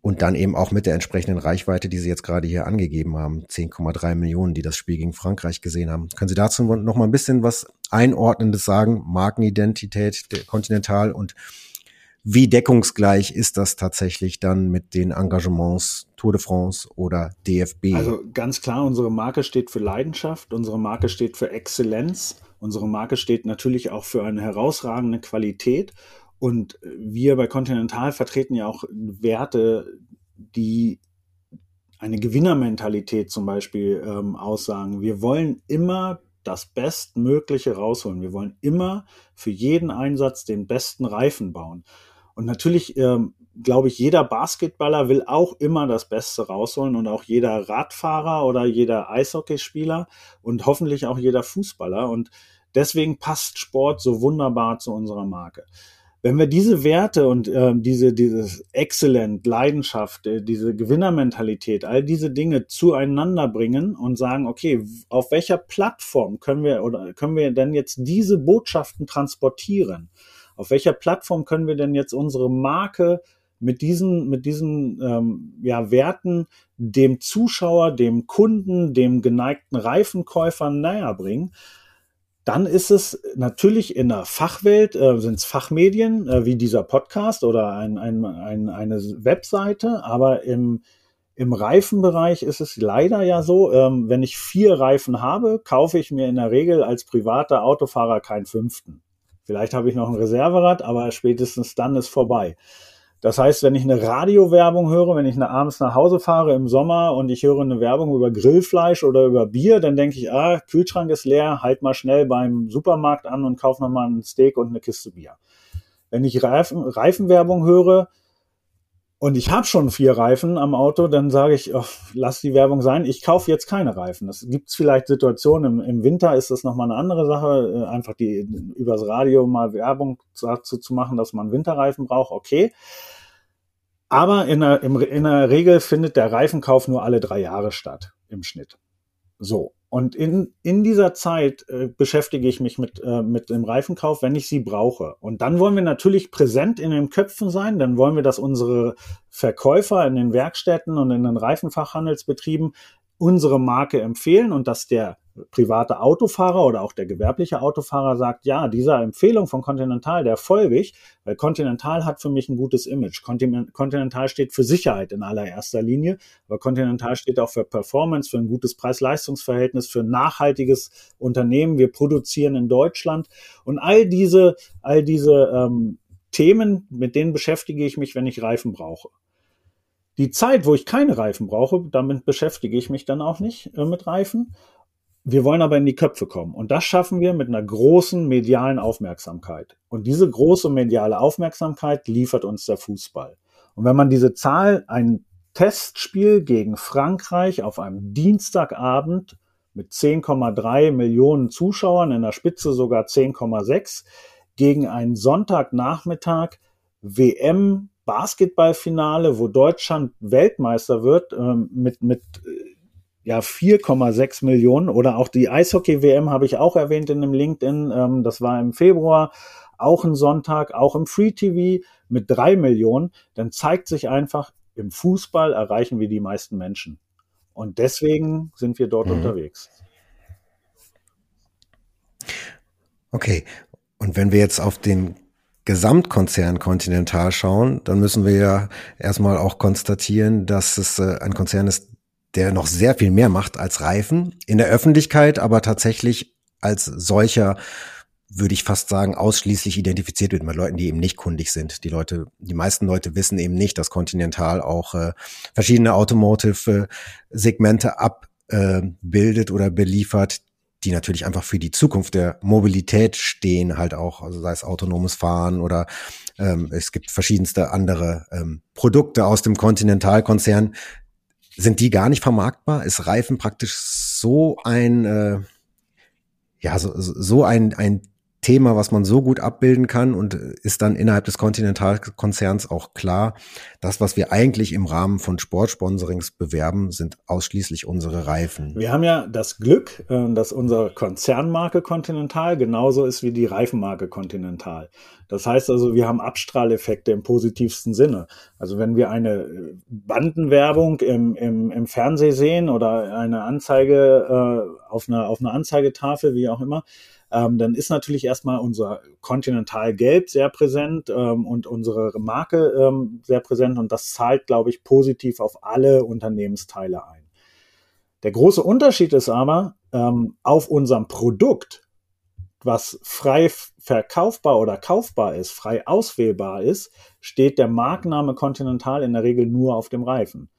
Speaker 1: Und dann eben auch mit der entsprechenden Reichweite, die Sie jetzt gerade hier angegeben haben, 10,3 Millionen, die das Spiel gegen Frankreich gesehen haben. Können Sie dazu noch mal ein bisschen was Einordnendes sagen? Markenidentität der Continental und wie deckungsgleich ist das tatsächlich dann mit den Engagements Tour de France oder DFB?
Speaker 2: Also ganz klar, unsere Marke steht für Leidenschaft, unsere Marke steht für Exzellenz, unsere Marke steht natürlich auch für eine herausragende Qualität. Und wir bei Continental vertreten ja auch Werte, die eine Gewinnermentalität zum Beispiel ähm, aussagen. Wir wollen immer das Bestmögliche rausholen. Wir wollen immer für jeden Einsatz den besten Reifen bauen. Und natürlich, ähm, glaube ich, jeder Basketballer will auch immer das Beste rausholen und auch jeder Radfahrer oder jeder Eishockeyspieler und hoffentlich auch jeder Fußballer. Und deswegen passt Sport so wunderbar zu unserer Marke. Wenn wir diese Werte und äh, diese dieses Excellent, Leidenschaft, äh, diese Gewinnermentalität, all diese Dinge zueinander bringen und sagen, okay, auf welcher Plattform können wir oder können wir denn jetzt diese Botschaften transportieren? auf welcher Plattform können wir denn jetzt unsere Marke mit diesen, mit diesen ähm, ja, Werten dem Zuschauer, dem Kunden, dem geneigten Reifenkäufer näher bringen? Dann ist es natürlich in der Fachwelt, äh, sind es Fachmedien äh, wie dieser Podcast oder ein, ein, ein, eine Webseite, aber im, im Reifenbereich ist es leider ja so, ähm, wenn ich vier Reifen habe, kaufe ich mir in der Regel als privater Autofahrer keinen fünften. Vielleicht habe ich noch ein Reserverad, aber spätestens dann ist vorbei. Das heißt, wenn ich eine Radiowerbung höre, wenn ich abends nach Hause fahre im Sommer und ich höre eine Werbung über Grillfleisch oder über Bier, dann denke ich, ah, Kühlschrank ist leer, halt mal schnell beim Supermarkt an und kauf nochmal ein Steak und eine Kiste Bier. Wenn ich Reifen, Reifenwerbung höre, und ich habe schon vier Reifen am Auto, dann sage ich, oh, lass die Werbung sein. Ich kaufe jetzt keine Reifen. Das gibt es vielleicht Situationen. Im, Im, Winter ist das nochmal eine andere Sache. Äh, einfach die übers Radio mal Werbung dazu zu machen, dass man Winterreifen braucht, okay. Aber in der, im, in der Regel findet der Reifenkauf nur alle drei Jahre statt im Schnitt. So. Und in, in dieser Zeit äh, beschäftige ich mich mit, äh, mit dem Reifenkauf, wenn ich sie brauche. Und dann wollen wir natürlich präsent in den Köpfen sein. Dann wollen wir, dass unsere Verkäufer in den Werkstätten und in den Reifenfachhandelsbetrieben unsere Marke empfehlen und dass der private Autofahrer oder auch der gewerbliche Autofahrer sagt, ja, dieser Empfehlung von Continental, der folge ich, weil Continental hat für mich ein gutes Image. Continental steht für Sicherheit in allererster Linie, aber Continental steht auch für Performance, für ein gutes Preis-Leistungs-Verhältnis, für ein nachhaltiges Unternehmen. Wir produzieren in Deutschland und all diese, all diese ähm, Themen, mit denen beschäftige ich mich, wenn ich Reifen brauche. Die Zeit, wo ich keine Reifen brauche, damit beschäftige ich mich dann auch nicht äh, mit Reifen. Wir wollen aber in die Köpfe kommen. Und das schaffen wir mit einer großen medialen Aufmerksamkeit. Und diese große mediale Aufmerksamkeit liefert uns der Fußball. Und wenn man diese Zahl, ein Testspiel gegen Frankreich auf einem Dienstagabend mit 10,3 Millionen Zuschauern, in der Spitze sogar 10,6, gegen einen Sonntagnachmittag WM Basketballfinale, wo Deutschland Weltmeister wird, ähm, mit, mit ja 4,6 Millionen oder auch die Eishockey-WM habe ich auch erwähnt in dem LinkedIn. Ähm, das war im Februar, auch ein Sonntag, auch im Free TV mit drei Millionen. Dann zeigt sich einfach, im Fußball erreichen wir die meisten Menschen. Und deswegen sind wir dort mhm. unterwegs.
Speaker 1: Okay. Und wenn wir jetzt auf den Gesamtkonzern Continental schauen, dann müssen wir ja erstmal auch konstatieren, dass es äh, ein Konzern ist, der noch sehr viel mehr macht als Reifen. In der Öffentlichkeit aber tatsächlich als solcher würde ich fast sagen, ausschließlich identifiziert wird mit Leuten, die eben nicht kundig sind. Die Leute, die meisten Leute wissen eben nicht, dass Continental auch äh, verschiedene Automotive-Segmente äh, abbildet äh, oder beliefert, die natürlich einfach für die Zukunft der Mobilität stehen, halt auch, also sei es autonomes Fahren oder ähm, es gibt verschiedenste andere ähm, Produkte aus dem Continental-Konzern. Sind die gar nicht vermarktbar? Ist Reifen praktisch so ein äh, ja, so, so ein, ein Thema, was man so gut abbilden kann und ist dann innerhalb des Continental-Konzerns auch klar, das, was wir eigentlich im Rahmen von Sportsponsorings bewerben, sind ausschließlich unsere Reifen.
Speaker 2: Wir haben ja das Glück, äh, dass unsere Konzernmarke Continental genauso ist wie die Reifenmarke Continental. Das heißt also, wir haben Abstrahleffekte im positivsten Sinne. Also wenn wir eine Bandenwerbung im, im, im Fernsehen sehen oder eine Anzeige äh, auf, einer, auf einer Anzeigetafel, wie auch immer, ähm, dann ist natürlich erstmal unser Continental Gelb sehr präsent ähm, und unsere Marke ähm, sehr präsent und das zahlt, glaube ich, positiv auf alle Unternehmensteile ein. Der große Unterschied ist aber, ähm, auf unserem Produkt, was frei verkaufbar oder kaufbar ist, frei auswählbar ist, steht der Markenname Continental in der Regel nur auf dem Reifen.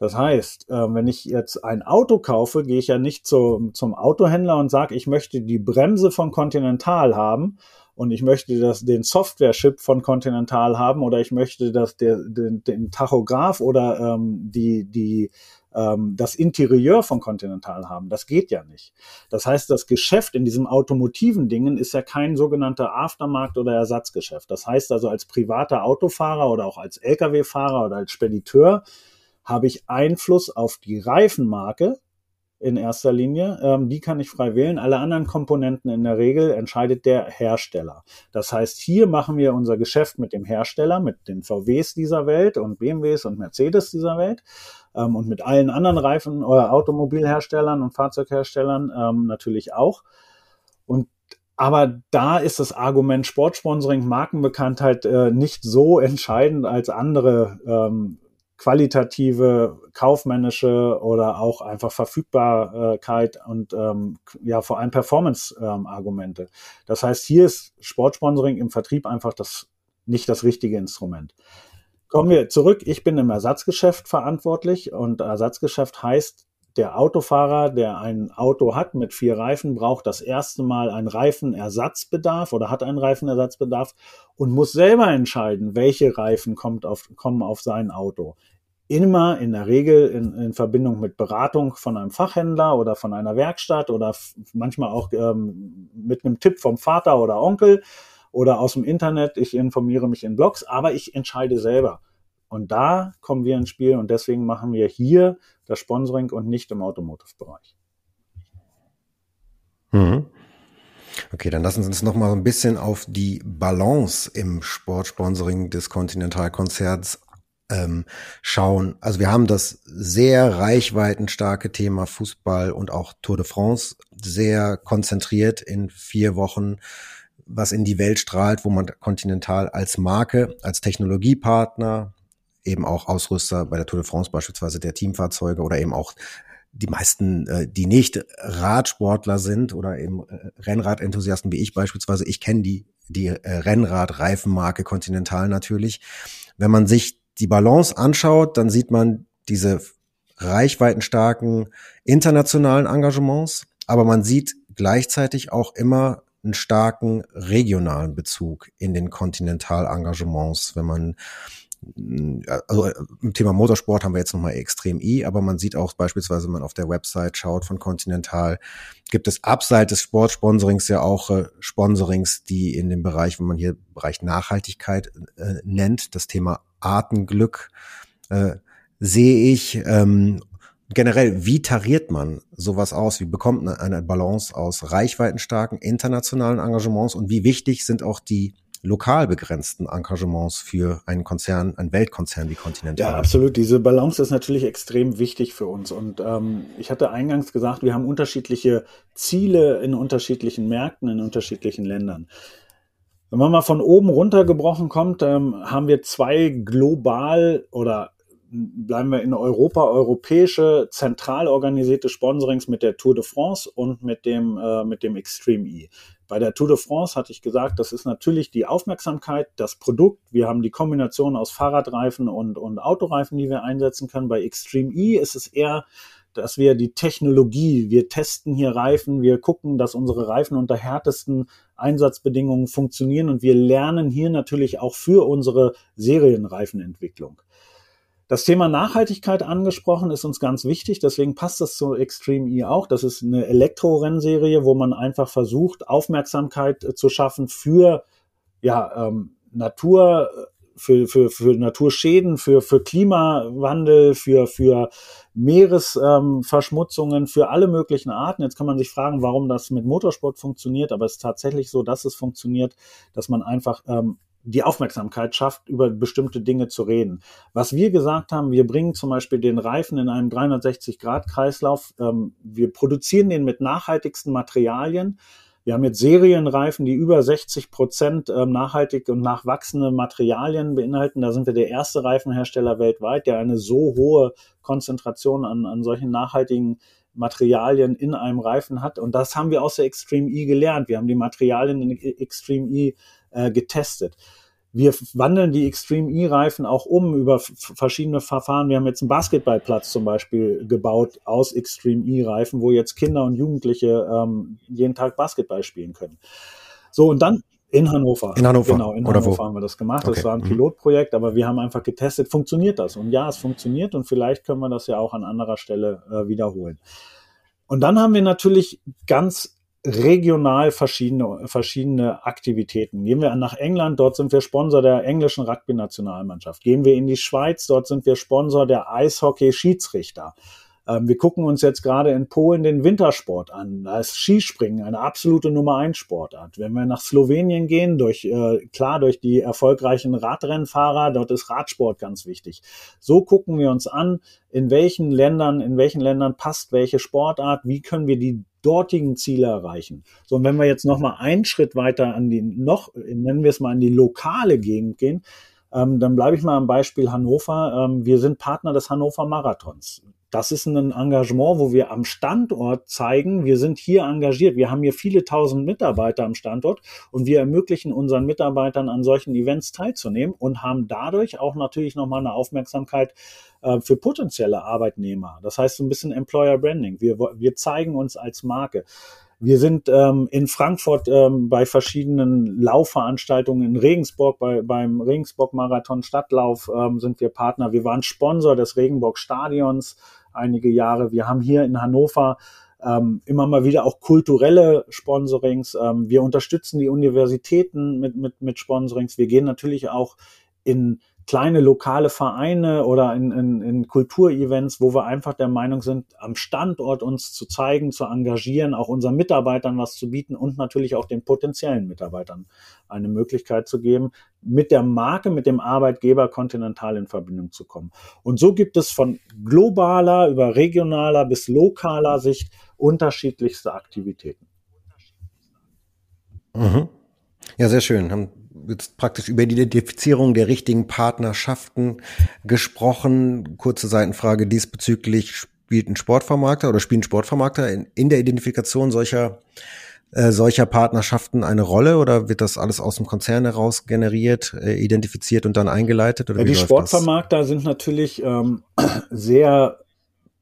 Speaker 2: Das heißt, äh, wenn ich jetzt ein Auto kaufe, gehe ich ja nicht zum, zum Autohändler und sage, ich möchte die Bremse von Continental haben und ich möchte das, den Software-Chip von Continental haben oder ich möchte das, der, den, den Tachograph oder ähm, die, die, ähm, das Interieur von Continental haben. Das geht ja nicht. Das heißt, das Geschäft in diesem automotiven Dingen ist ja kein sogenannter Aftermarkt- oder Ersatzgeschäft. Das heißt also als privater Autofahrer oder auch als Lkw-Fahrer oder als Spediteur habe ich Einfluss auf die Reifenmarke in erster Linie. Ähm, die kann ich frei wählen. Alle anderen Komponenten in der Regel entscheidet der Hersteller. Das heißt, hier machen wir unser Geschäft mit dem Hersteller, mit den VWs dieser Welt und BMWs und Mercedes dieser Welt ähm, und mit allen anderen Reifen- oder Automobilherstellern und Fahrzeugherstellern ähm, natürlich auch. Und aber da ist das Argument Sportsponsoring, Markenbekanntheit äh, nicht so entscheidend als andere ähm, qualitative, kaufmännische oder auch einfach Verfügbarkeit und ähm, ja vor allem Performance-Argumente. Ähm, das heißt, hier ist Sportsponsoring im Vertrieb einfach das nicht das richtige Instrument. Kommen wir zurück. Ich bin im Ersatzgeschäft verantwortlich und Ersatzgeschäft heißt, der Autofahrer, der ein Auto hat mit vier Reifen, braucht das erste Mal einen Reifenersatzbedarf oder hat einen Reifenersatzbedarf und muss selber entscheiden, welche Reifen kommt auf, kommen auf sein Auto. Immer in der Regel in, in Verbindung mit Beratung von einem Fachhändler oder von einer Werkstatt oder manchmal auch ähm, mit einem Tipp vom Vater oder Onkel oder aus dem Internet. Ich informiere mich in Blogs, aber ich entscheide selber. Und da kommen wir ins Spiel und deswegen machen wir hier das Sponsoring und nicht im Automotive-Bereich.
Speaker 1: Mhm. Okay, dann lassen Sie uns noch mal ein bisschen auf die Balance im Sportsponsoring des Continental-Konzerts ähm, schauen. Also wir haben das sehr reichweitenstarke Thema Fußball und auch Tour de France sehr konzentriert in vier Wochen was in die Welt strahlt, wo man Continental als Marke, als Technologiepartner, eben auch Ausrüster bei der Tour de France beispielsweise der Teamfahrzeuge oder eben auch die meisten, äh, die nicht Radsportler sind oder eben äh, Rennradenthusiasten wie ich beispielsweise, ich kenne die, die äh, Rennradreifenmarke Continental natürlich. Wenn man sich die Balance anschaut, dann sieht man diese reichweitenstarken internationalen Engagements, aber man sieht gleichzeitig auch immer einen starken regionalen Bezug in den Kontinentalengagements, wenn man also äh, im Thema Motorsport haben wir jetzt nochmal extrem I, aber man sieht auch beispielsweise, wenn man auf der Website schaut von Continental, gibt es abseits des Sportsponsorings ja auch äh, Sponsorings, die in dem Bereich, wenn man hier Bereich Nachhaltigkeit äh, nennt, das Thema Artenglück äh, sehe ich. Ähm, generell, wie tariert man sowas aus? Wie bekommt man eine Balance aus reichweitenstarken internationalen Engagements und wie wichtig sind auch die lokal begrenzten Engagements für einen Konzern, einen Weltkonzern wie Continental?
Speaker 2: Ja, absolut. Diese Balance ist natürlich extrem wichtig für uns. Und ähm, ich hatte eingangs gesagt, wir haben unterschiedliche Ziele in unterschiedlichen Märkten, in unterschiedlichen Ländern. Wenn man mal von oben runtergebrochen kommt, ähm, haben wir zwei global oder bleiben wir in Europa, europäische, zentral organisierte Sponsorings mit der Tour de France und mit dem, äh, mit dem Extreme E. Bei der Tour de France hatte ich gesagt, das ist natürlich die Aufmerksamkeit, das Produkt. Wir haben die Kombination aus Fahrradreifen und, und Autoreifen, die wir einsetzen können. Bei Extreme E ist es eher, dass wir die Technologie, wir testen hier Reifen, wir gucken, dass unsere Reifen unter härtesten Einsatzbedingungen funktionieren und wir lernen hier natürlich auch für unsere Serienreifenentwicklung. Das Thema Nachhaltigkeit angesprochen ist uns ganz wichtig, deswegen passt das zu Extreme E auch. Das ist eine Elektro-Rennserie, wo man einfach versucht, Aufmerksamkeit äh, zu schaffen für ja, ähm, Natur, für, für, für Naturschäden, für, für Klimawandel, für, für Meeresverschmutzungen, ähm, für alle möglichen Arten. Jetzt kann man sich fragen, warum das mit Motorsport funktioniert, aber es ist tatsächlich so, dass es funktioniert, dass man einfach ähm, die Aufmerksamkeit schafft, über bestimmte Dinge zu reden. Was wir gesagt haben, wir bringen zum Beispiel den Reifen in einen 360-Grad-Kreislauf. Ähm, wir produzieren den mit nachhaltigsten Materialien. Wir haben jetzt Serienreifen, die über 60 Prozent ähm, nachhaltig und nachwachsende Materialien beinhalten. Da sind wir der erste Reifenhersteller weltweit, der eine so hohe Konzentration an, an solchen nachhaltigen Materialien in einem Reifen hat. Und das haben wir aus der Extreme E gelernt. Wir haben die Materialien in Extreme E äh, getestet. Wir wandeln die Extreme E-Reifen auch um über verschiedene Verfahren. Wir haben jetzt einen Basketballplatz zum Beispiel gebaut aus Extreme E-Reifen, wo jetzt Kinder und Jugendliche ähm, jeden Tag Basketball spielen können. So, und dann in Hannover.
Speaker 1: In Hannover.
Speaker 2: Genau, in Oder Hannover wo? haben wir das gemacht. Okay. Das war ein mhm. Pilotprojekt, aber wir haben einfach getestet, funktioniert das? Und ja, es funktioniert und vielleicht können wir das ja auch an anderer Stelle äh, wiederholen. Und dann haben wir natürlich ganz regional verschiedene, verschiedene Aktivitäten. Gehen wir nach England, dort sind wir Sponsor der englischen Rugby-Nationalmannschaft. Gehen wir in die Schweiz, dort sind wir Sponsor der Eishockey-Schiedsrichter. Ähm, wir gucken uns jetzt gerade in Polen den Wintersport an. Da ist Skispringen eine absolute Nummer eins Sportart. Wenn wir nach Slowenien gehen, durch, äh, klar, durch die erfolgreichen Radrennfahrer, dort ist Radsport ganz wichtig. So gucken wir uns an, in welchen Ländern, in welchen Ländern passt welche Sportart, wie können wir die dortigen Ziele erreichen. So, und wenn wir jetzt noch mal einen Schritt weiter an die, noch, nennen wir es mal, an die lokale Gegend gehen, ähm, dann bleibe ich mal am Beispiel Hannover. Ähm, wir sind Partner des Hannover Marathons. Das ist ein Engagement, wo wir am Standort zeigen, wir sind hier engagiert. Wir haben hier viele tausend Mitarbeiter am Standort und wir ermöglichen unseren Mitarbeitern an solchen Events teilzunehmen und haben dadurch auch natürlich nochmal eine Aufmerksamkeit äh, für potenzielle Arbeitnehmer. Das heißt so ein bisschen Employer Branding. Wir, wir zeigen uns als Marke. Wir sind ähm, in Frankfurt ähm, bei verschiedenen Laufveranstaltungen in Regensburg, bei, beim Regensburg Marathon Stadtlauf ähm, sind wir Partner. Wir waren Sponsor des Regenburg Stadions einige Jahre. Wir haben hier in Hannover ähm, immer mal wieder auch kulturelle Sponsorings. Ähm, wir unterstützen die Universitäten mit, mit, mit Sponsorings. Wir gehen natürlich auch in kleine lokale Vereine oder in, in, in Kulturevents, wo wir einfach der Meinung sind, am Standort uns zu zeigen, zu engagieren, auch unseren Mitarbeitern was zu bieten und natürlich auch den potenziellen Mitarbeitern eine Möglichkeit zu geben, mit der Marke, mit dem Arbeitgeber Continental in Verbindung zu kommen. Und so gibt es von globaler über regionaler bis lokaler Sicht unterschiedlichste Aktivitäten.
Speaker 1: Mhm. Ja, sehr schön. Haben jetzt praktisch über die Identifizierung der richtigen Partnerschaften gesprochen. Kurze Seitenfrage diesbezüglich. Spielt ein Sportvermarkter oder spielen Sportvermarkter in, in der Identifikation solcher äh, solcher Partnerschaften eine Rolle oder wird das alles aus dem Konzern heraus generiert, äh, identifiziert und dann eingeleitet? Oder
Speaker 2: ja, die Sportvermarkter das? sind natürlich ähm, *clears throat* sehr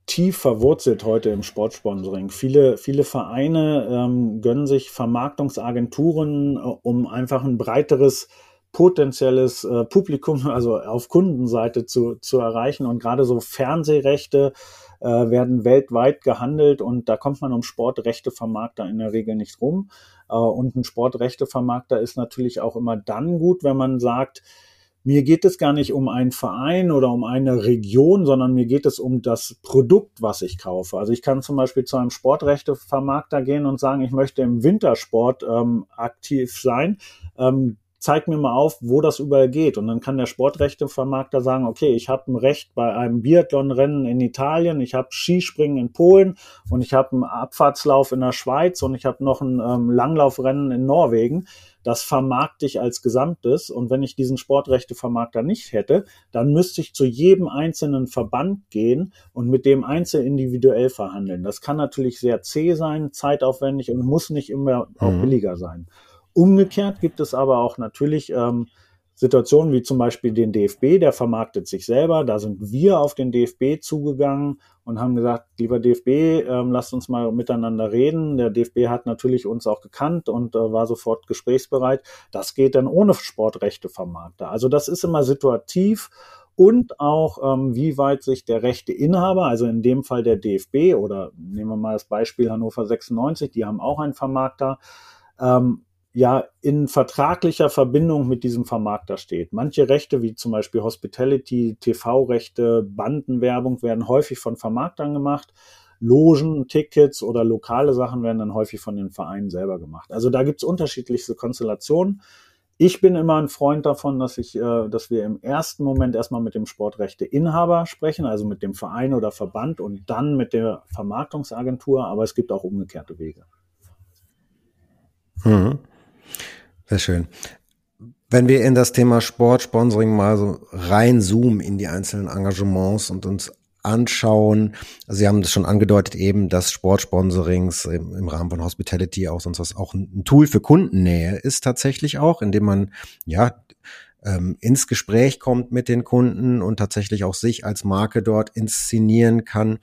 Speaker 2: tief verwurzelt heute im Sportsponsoring. Viele, viele Vereine ähm, gönnen sich Vermarktungsagenturen, äh, um einfach ein breiteres potenzielles äh, Publikum, *laughs* also auf Kundenseite zu, zu erreichen. Und gerade so Fernsehrechte äh, werden weltweit gehandelt und da kommt man um Sportrechtevermarkter in der Regel nicht rum. Äh, und ein Sportrechtevermarkter ist natürlich auch immer dann gut, wenn man sagt, mir geht es gar nicht um einen Verein oder um eine Region, sondern mir geht es um das Produkt, was ich kaufe. Also ich kann zum Beispiel zu einem Sportrechtevermarkter gehen und sagen, ich möchte im Wintersport ähm, aktiv sein. Ähm, zeig mir mal auf, wo das überall geht. Und dann kann der Sportrechtevermarkter sagen, okay, ich habe ein Recht bei einem Biathlonrennen in Italien, ich habe Skispringen in Polen und ich habe einen Abfahrtslauf in der Schweiz und ich habe noch ein ähm, Langlaufrennen in Norwegen. Das vermarkte ich als Gesamtes. Und wenn ich diesen Sportrechtevermarkter nicht hätte, dann müsste ich zu jedem einzelnen Verband gehen und mit dem einzeln individuell verhandeln. Das kann natürlich sehr zäh sein, zeitaufwendig und muss nicht immer auch mhm. billiger sein. Umgekehrt gibt es aber auch natürlich ähm, Situationen wie zum Beispiel den DFB, der vermarktet sich selber. Da sind wir auf den DFB zugegangen und haben gesagt, lieber DFB, ähm, lasst uns mal miteinander reden. Der DFB hat natürlich uns auch gekannt und äh, war sofort gesprächsbereit. Das geht dann ohne Sportrechtevermarkter. Also das ist immer situativ und auch, ähm, wie weit sich der Rechteinhaber, also in dem Fall der DFB oder nehmen wir mal das Beispiel Hannover 96, die haben auch einen Vermarkter, ähm, ja in vertraglicher Verbindung mit diesem Vermarkter steht. Manche Rechte, wie zum Beispiel Hospitality, TV-Rechte, Bandenwerbung, werden häufig von Vermarktern gemacht. Logen, Tickets oder lokale Sachen werden dann häufig von den Vereinen selber gemacht. Also da gibt es unterschiedlichste Konstellationen. Ich bin immer ein Freund davon, dass ich, äh, dass wir im ersten Moment erstmal mit dem Sportrechteinhaber sprechen, also mit dem Verein oder Verband und dann mit der Vermarktungsagentur. Aber es gibt auch umgekehrte Wege.
Speaker 1: Mhm. Sehr schön. Wenn wir in das Thema Sportsponsoring mal so reinzoomen in die einzelnen Engagements und uns anschauen, Sie haben das schon angedeutet eben, dass Sportsponsorings im, im Rahmen von Hospitality auch sonst was auch ein, Tool für Kundennähe ist tatsächlich auch, indem man ja ähm, ins Gespräch kommt mit den Kunden und tatsächlich auch sich als Marke dort inszenieren kann.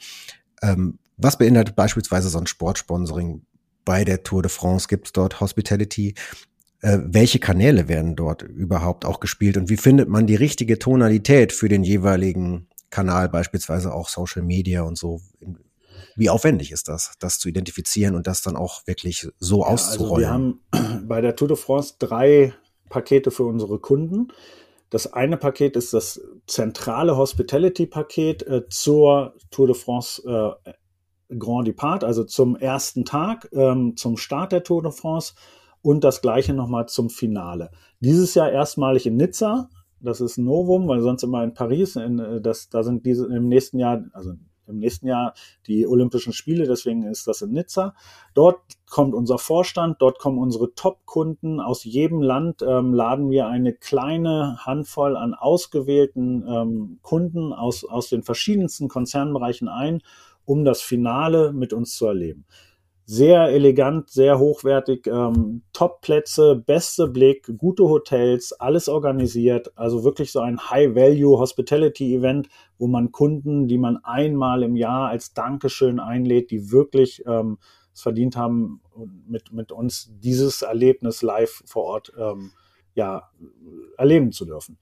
Speaker 1: Ähm, was beinhaltet beispielsweise so ein Sportsponsoring? Bei der Tour de France gibt es dort Hospitality äh, welche Kanäle werden dort überhaupt auch gespielt und wie findet man die richtige Tonalität für den jeweiligen Kanal, beispielsweise auch Social Media und so. Wie aufwendig ist das, das zu identifizieren und das dann auch wirklich so ja, auszurollen?
Speaker 2: Also wir haben *clears throat* bei der Tour de France drei Pakete für unsere Kunden. Das eine Paket ist das zentrale Hospitality-Paket äh, zur Tour de France äh, Grand Depart, also zum ersten Tag, ähm, zum Start der Tour de France und das gleiche nochmal zum Finale. Dieses Jahr erstmalig in Nizza. Das ist Novum, weil sonst immer in Paris. In, äh, das, da sind diese im nächsten Jahr, also im nächsten Jahr die Olympischen Spiele, deswegen ist das in Nizza. Dort kommt unser Vorstand, dort kommen unsere Top-Kunden. Aus jedem Land ähm, laden wir eine kleine Handvoll an ausgewählten ähm, Kunden aus, aus den verschiedensten Konzernbereichen ein, um das Finale mit uns zu erleben sehr elegant, sehr hochwertig, ähm, Top-Plätze, beste Blick, gute Hotels, alles organisiert. Also wirklich so ein High-Value-Hospitality-Event, wo man Kunden, die man einmal im Jahr als Dankeschön einlädt, die wirklich ähm, es verdient haben, mit, mit uns dieses Erlebnis live vor Ort ähm, ja, erleben zu dürfen.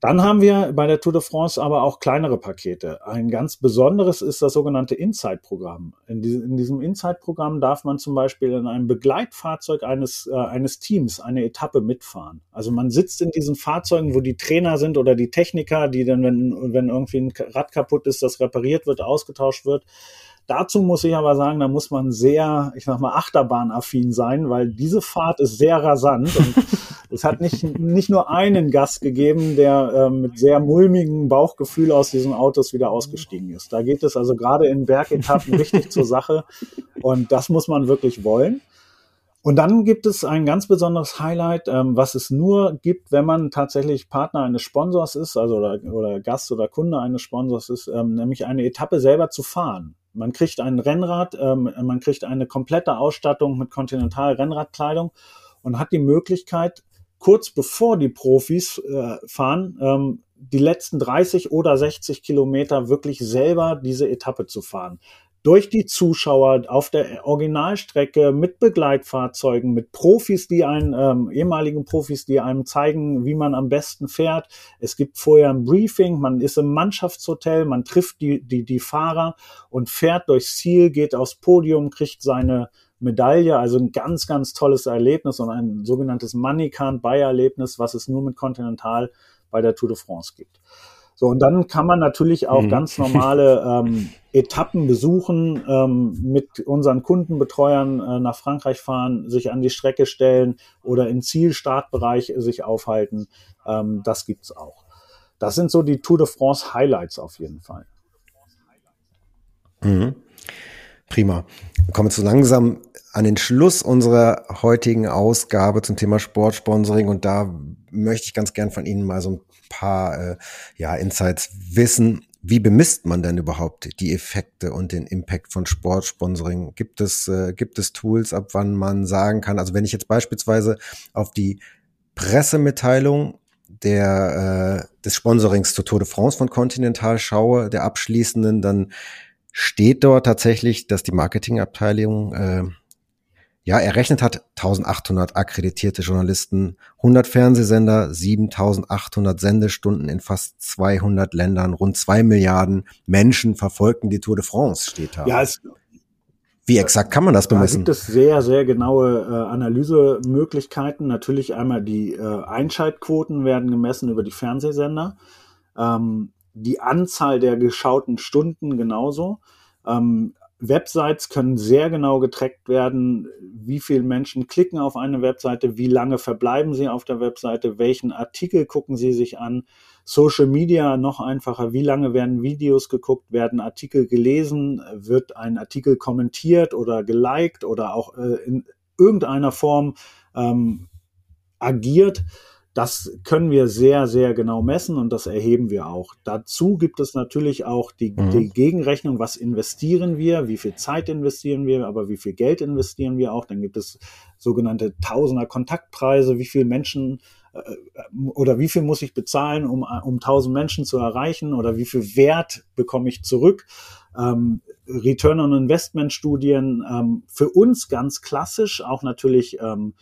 Speaker 2: Dann haben wir bei der Tour de France aber auch kleinere Pakete. Ein ganz besonderes ist das sogenannte Inside-Programm. In, diesem Inside-Programm darf man zum Beispiel in einem Begleitfahrzeug eines, äh, eines Teams eine Etappe mitfahren. Also man sitzt in diesen Fahrzeugen, wo die Trainer sind oder die Techniker, die dann, wenn, wenn irgendwie ein Rad kaputt ist, das repariert wird, ausgetauscht wird. Dazu muss ich aber sagen, da muss man sehr, ich sag mal, achterbahnaffin sein, weil diese Fahrt ist sehr rasant und *laughs* es hat nicht, nicht nur einen Gast gegeben, der äh, mit sehr mulmigem Bauchgefühl aus diesen Autos wieder ausgestiegen ist. Da geht es also gerade in Bergetappen richtig zur Sache und das muss man wirklich wollen. Und dann gibt es ein ganz besonderes Highlight, ähm, was es nur gibt, wenn man tatsächlich Partner eines Sponsors ist, also oder, oder Gast oder Kunde eines Sponsors ist, ähm, nämlich eine Etappe selber zu fahren. Man kriegt ein Rennrad, ähm, man kriegt eine komplette Ausstattung mit Continental-Rennradkleidung und hat die Möglichkeit, kurz bevor die Profis äh, fahren, ähm, die letzten 30 oder 60 Kilometer wirklich selber diese Etappe zu fahren durch die Zuschauer auf der Originalstrecke mit Begleitfahrzeugen, mit Profis, die einen, ähm, ehemaligen Profis, die einem zeigen, wie man am besten fährt. Es gibt vorher ein Briefing, man ist im Mannschaftshotel, man trifft die, die, die Fahrer und fährt durchs Ziel, geht aufs Podium, kriegt seine Medaille, also ein ganz, ganz tolles Erlebnis und ein sogenanntes Money Can't Buy Erlebnis, was es nur mit Continental bei der Tour de France gibt. So, und dann kann man natürlich auch mhm. ganz normale ähm, Etappen besuchen, ähm, mit unseren Kundenbetreuern äh, nach Frankreich fahren, sich an die Strecke stellen oder im Zielstartbereich sich aufhalten. Ähm, das gibt's auch. Das sind so die Tour de France Highlights auf jeden Fall.
Speaker 1: Mhm. Prima. Wir kommen so langsam an den Schluss unserer heutigen Ausgabe zum Thema Sportsponsoring und da möchte ich ganz gern von Ihnen mal so ein paar äh, ja, Insights wissen. Wie bemisst man denn überhaupt die Effekte und den Impact von Sportsponsoring? Gibt es, äh, gibt es Tools, ab wann man sagen kann, also wenn ich jetzt beispielsweise auf die Pressemitteilung der, äh, des Sponsorings zur Tour de France von Continental schaue, der abschließenden, dann steht dort tatsächlich, dass die Marketingabteilung äh, ja errechnet hat 1800 akkreditierte Journalisten, 100 Fernsehsender, 7800 Sendestunden in fast 200 Ländern, rund zwei Milliarden Menschen verfolgten die Tour de France, steht da. Ja, es, wie exakt kann man das bemessen?
Speaker 2: Da gibt es sehr, sehr genaue äh, Analysemöglichkeiten. Natürlich einmal die äh, Einschaltquoten werden gemessen über die Fernsehsender. Ähm, die Anzahl der geschauten Stunden genauso. Ähm, Websites können sehr genau getrackt werden, wie viele Menschen klicken auf eine Webseite, wie lange verbleiben sie auf der Webseite, welchen Artikel gucken sie sich an. Social Media noch einfacher, wie lange werden Videos geguckt, werden Artikel gelesen, wird ein Artikel kommentiert oder geliked oder auch äh, in irgendeiner Form ähm, agiert. Das können wir sehr, sehr genau messen und das erheben wir auch. Dazu gibt es natürlich auch die, mhm. die, Gegenrechnung, was investieren wir, wie viel Zeit investieren wir, aber wie viel Geld investieren wir auch. Dann gibt es sogenannte Tausender Kontaktpreise, wie viele Menschen äh, oder wie viel muss ich bezahlen, um, um 1000 Menschen zu erreichen oder wie viel Wert bekomme ich zurück. Ähm, Return on Investment Studien, ähm, für uns ganz klassisch, auch natürlich ähm,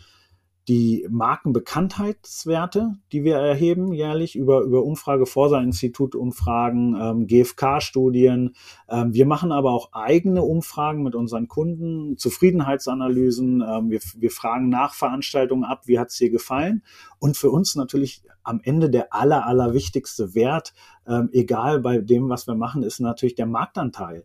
Speaker 2: die Markenbekanntheitswerte, die wir erheben jährlich über, über Umfrage, Forsa-Institut-Umfragen, ähm, GfK-Studien. Ähm, wir machen aber auch eigene Umfragen mit unseren Kunden, Zufriedenheitsanalysen. Ähm, wir, wir fragen nach Veranstaltungen ab, wie hat es dir gefallen? Und für uns natürlich am Ende der aller, aller wichtigste Wert, ähm, egal bei dem, was wir machen, ist natürlich der Marktanteil.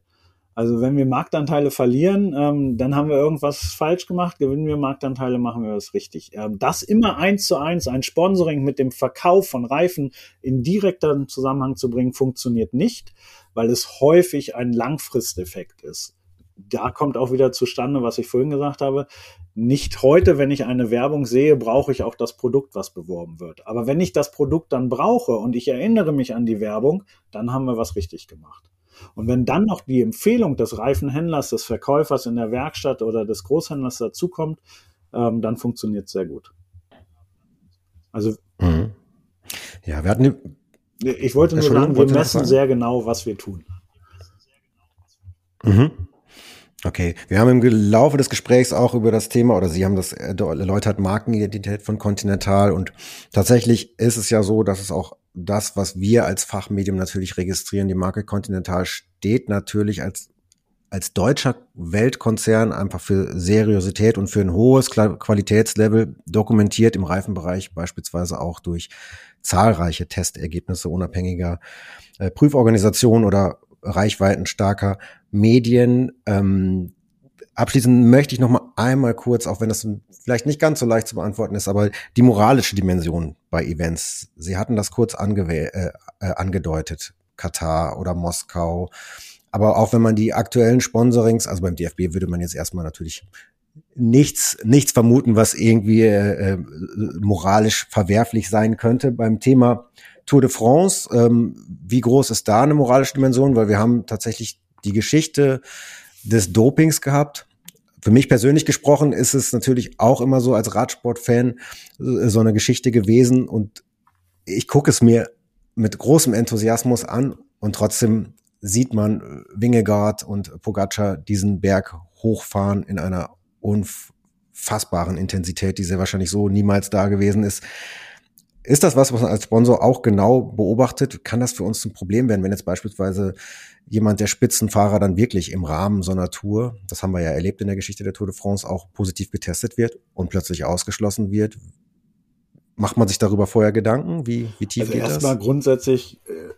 Speaker 2: Also wenn wir Marktanteile verlieren, ähm, dann haben wir irgendwas falsch gemacht. Gewinnen wir Marktanteile, machen wir was richtig. Ähm, das immer eins zu eins, ein Sponsoring mit dem Verkauf von Reifen in direkter Zusammenhang zu bringen, funktioniert nicht, weil es häufig ein Langfristeffekt ist. Da kommt auch wieder zustande, was ich vorhin gesagt habe. Nicht heute, wenn ich eine Werbung sehe, brauche ich auch das Produkt, was beworben wird. Aber wenn ich das Produkt dann brauche und ich erinnere mich an die Werbung, dann haben wir was richtig gemacht. Und wenn dann noch die Empfehlung des Reifenhändlers, des Verkäufers in der Werkstatt oder des Großhändlers dazukommt, ähm, dann funktioniert es sehr gut.
Speaker 1: Also mhm. ja, wir hatten
Speaker 2: ich wollte nur sagen, wir messen sehr genau, was wir tun.
Speaker 1: Mhm. Okay, wir haben im Laufe des Gesprächs auch über das Thema oder Sie haben das erläutert, Markenidentität von Continental und tatsächlich ist es ja so, dass es auch das, was wir als Fachmedium natürlich registrieren, die Marke Continental steht natürlich als als deutscher Weltkonzern einfach für Seriosität und für ein hohes Qualitätslevel dokumentiert im Reifenbereich beispielsweise auch durch zahlreiche Testergebnisse unabhängiger äh, Prüforganisationen oder reichweitenstarker Medien. Ähm, abschließend möchte ich noch mal einmal kurz, auch wenn das vielleicht nicht ganz so leicht zu beantworten ist, aber die moralische Dimension bei Events. Sie hatten das kurz äh, äh, angedeutet, Katar oder Moskau. Aber auch wenn man die aktuellen Sponsorings, also beim DFB würde man jetzt erstmal natürlich nichts, nichts vermuten, was irgendwie äh, äh, moralisch verwerflich sein könnte. Beim Thema Tour de France, ähm, wie groß ist da eine moralische Dimension? Weil wir haben tatsächlich die Geschichte des Dopings gehabt. Für mich persönlich gesprochen ist es natürlich auch immer so als Radsportfan äh, so eine Geschichte gewesen. Und ich gucke es mir mit großem Enthusiasmus an. Und trotzdem sieht man äh, Wingegaard und Pogacar diesen Berg hochfahren in einer unfassbaren Intensität, die sehr wahrscheinlich so niemals da gewesen ist. Ist das was, was man als Sponsor auch genau beobachtet? Kann das für uns ein Problem werden, wenn jetzt beispielsweise jemand, der Spitzenfahrer dann wirklich im Rahmen so einer Tour, das haben wir ja erlebt in der Geschichte der Tour de France, auch positiv getestet wird und plötzlich ausgeschlossen wird? Macht man sich darüber vorher Gedanken? Wie, wie tief also geht
Speaker 2: erstmal
Speaker 1: das?
Speaker 2: grundsätzlich äh,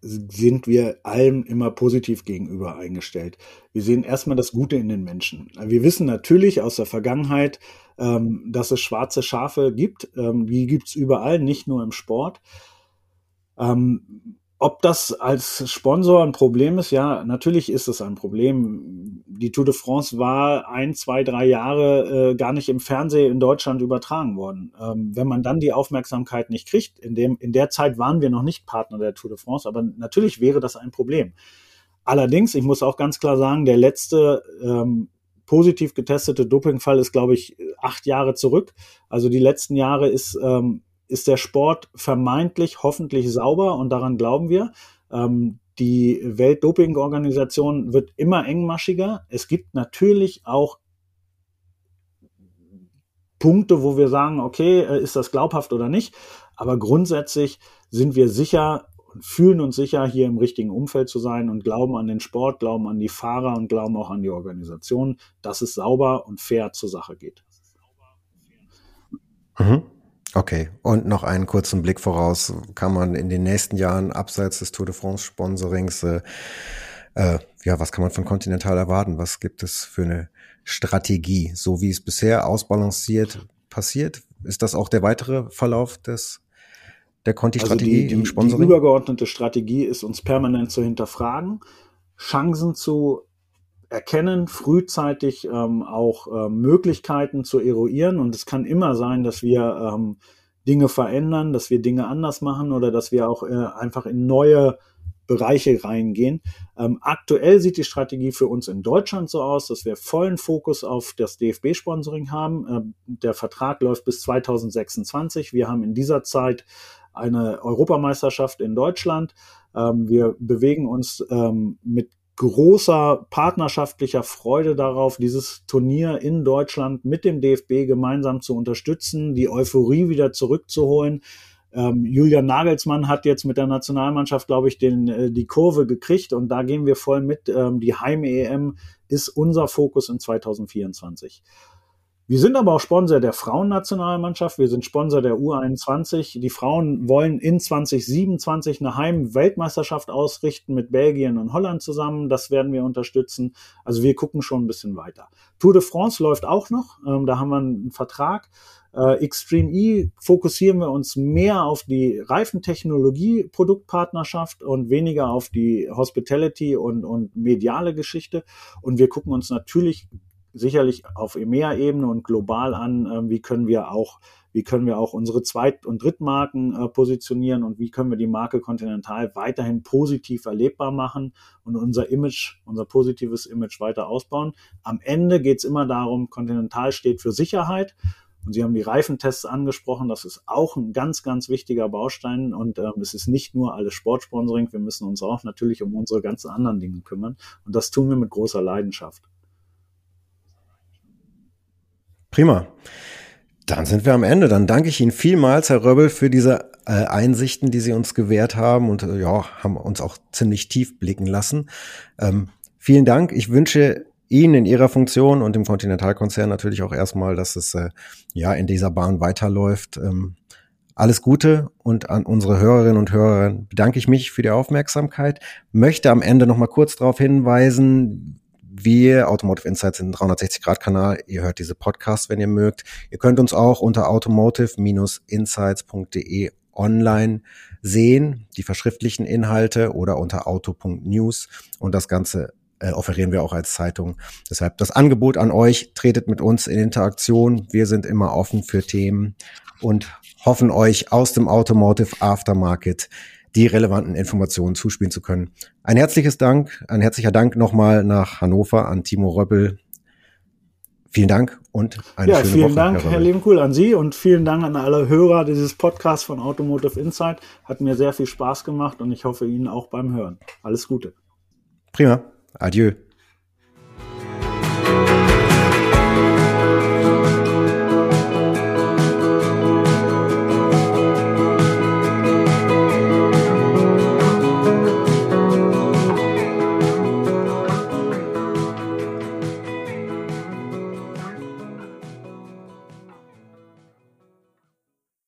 Speaker 2: sind wir allem immer positiv gegenüber eingestellt. Wir sehen erstmal das Gute in den Menschen. Wir wissen natürlich aus der Vergangenheit, ähm, dass es schwarze Schafe gibt. Ähm, die gibt's überall, nicht nur im Sport. Ähm, ob das als Sponsor ein Problem ist, ja, natürlich ist es ein Problem. Die Tour de France war ein, zwei, drei Jahre äh, gar nicht im Fernsehen in Deutschland übertragen worden. Ähm, wenn man dann die Aufmerksamkeit nicht kriegt, in, dem, in der Zeit waren wir noch nicht Partner der Tour de France, aber natürlich wäre das ein Problem. Allerdings, ich muss auch ganz klar sagen, der letzte ähm, positiv getestete Dopingfall ist, glaube ich, acht Jahre zurück. Also die letzten Jahre ist ähm, ist der Sport vermeintlich hoffentlich sauber und daran glauben wir. Ähm, die Weltdopingorganisation wird immer engmaschiger. Es gibt natürlich auch Punkte, wo wir sagen, okay, äh, ist das glaubhaft oder nicht. Aber grundsätzlich sind wir sicher und fühlen uns sicher, hier im richtigen Umfeld zu sein und glauben an den Sport, glauben an die Fahrer und glauben auch an die Organisation, dass es sauber und fair zur Sache geht.
Speaker 1: Mhm. Okay, und noch einen kurzen Blick voraus. Kann man in den nächsten Jahren abseits des Tour de France Sponsorings, äh, äh, ja, was kann man von Continental erwarten? Was gibt es für eine Strategie? So wie es bisher ausbalanciert passiert, ist das auch der weitere Verlauf des der Conti-Strategie
Speaker 2: also im Sponsoring? Die übergeordnete Strategie ist, uns permanent zu hinterfragen, Chancen zu erkennen, frühzeitig ähm, auch äh, Möglichkeiten zu eruieren. Und es kann immer sein, dass wir ähm, Dinge verändern, dass wir Dinge anders machen oder dass wir auch äh, einfach in neue Bereiche reingehen. Ähm, aktuell sieht die Strategie für uns in Deutschland so aus, dass wir vollen Fokus auf das DFB-Sponsoring haben. Ähm, der Vertrag läuft bis 2026. Wir haben in dieser Zeit eine Europameisterschaft in Deutschland. Ähm, wir bewegen uns ähm, mit großer partnerschaftlicher Freude darauf, dieses Turnier in Deutschland mit dem DFB gemeinsam zu unterstützen, die Euphorie wieder zurückzuholen. Ähm, Julian Nagelsmann hat jetzt mit der Nationalmannschaft, glaube ich, den, äh, die Kurve gekriegt und da gehen wir voll mit. Ähm, die Heim-EM ist unser Fokus in 2024. Wir sind aber auch Sponsor der Frauennationalmannschaft. Wir sind Sponsor der U21. Die Frauen wollen in 2027 eine Heim-Weltmeisterschaft ausrichten mit Belgien und Holland zusammen. Das werden wir unterstützen. Also wir gucken schon ein bisschen weiter. Tour de France läuft auch noch. Ähm, da haben wir einen Vertrag. Äh, Extreme E fokussieren wir uns mehr auf die Reifentechnologie Produktpartnerschaft und weniger auf die Hospitality und, und mediale Geschichte. Und wir gucken uns natürlich sicherlich auf EMEA-Ebene und global an, äh, wie können wir auch, wie können wir auch unsere Zweit- und Drittmarken äh, positionieren und wie können wir die Marke Continental weiterhin positiv erlebbar machen und unser Image, unser positives Image weiter ausbauen. Am Ende geht es immer darum, Continental steht für Sicherheit. Und Sie haben die Reifentests angesprochen. Das ist auch ein ganz, ganz wichtiger Baustein. Und ähm, es ist nicht nur alles Sportsponsoring. Wir müssen uns auch natürlich um unsere ganzen anderen Dinge kümmern. Und das tun wir mit großer Leidenschaft.
Speaker 1: Prima. Dann sind wir am Ende. Dann danke ich Ihnen vielmals, Herr Röbbel, für diese äh, Einsichten, die Sie uns gewährt haben und äh, ja, haben uns auch ziemlich tief blicken lassen. Ähm, vielen Dank. Ich wünsche Ihnen in Ihrer Funktion und im Kontinentalkonzern natürlich auch erstmal, dass es äh, ja in dieser Bahn weiterläuft. Ähm, alles Gute und an unsere Hörerinnen und Hörer bedanke ich mich für die Aufmerksamkeit. Möchte am Ende noch mal kurz darauf hinweisen, wir, Automotive Insights, sind 360-Grad-Kanal. Ihr hört diese Podcasts, wenn ihr mögt. Ihr könnt uns auch unter automotive-insights.de online sehen, die verschriftlichen Inhalte oder unter auto.news und das Ganze äh, offerieren wir auch als Zeitung. Deshalb das Angebot an euch, tretet mit uns in Interaktion. Wir sind immer offen für Themen und hoffen euch aus dem Automotive Aftermarket die relevanten Informationen zuspielen zu können. Ein herzliches Dank, ein herzlicher Dank nochmal nach Hannover an Timo Röppel. Vielen Dank und eine
Speaker 2: ja,
Speaker 1: schöne
Speaker 2: vielen
Speaker 1: Woche.
Speaker 2: Dank, Herr, Herr Lebenkuhl, an Sie und vielen Dank an alle Hörer dieses Podcasts von Automotive Insight. Hat mir sehr viel Spaß gemacht und ich hoffe Ihnen auch beim Hören. Alles Gute.
Speaker 1: Prima. Adieu.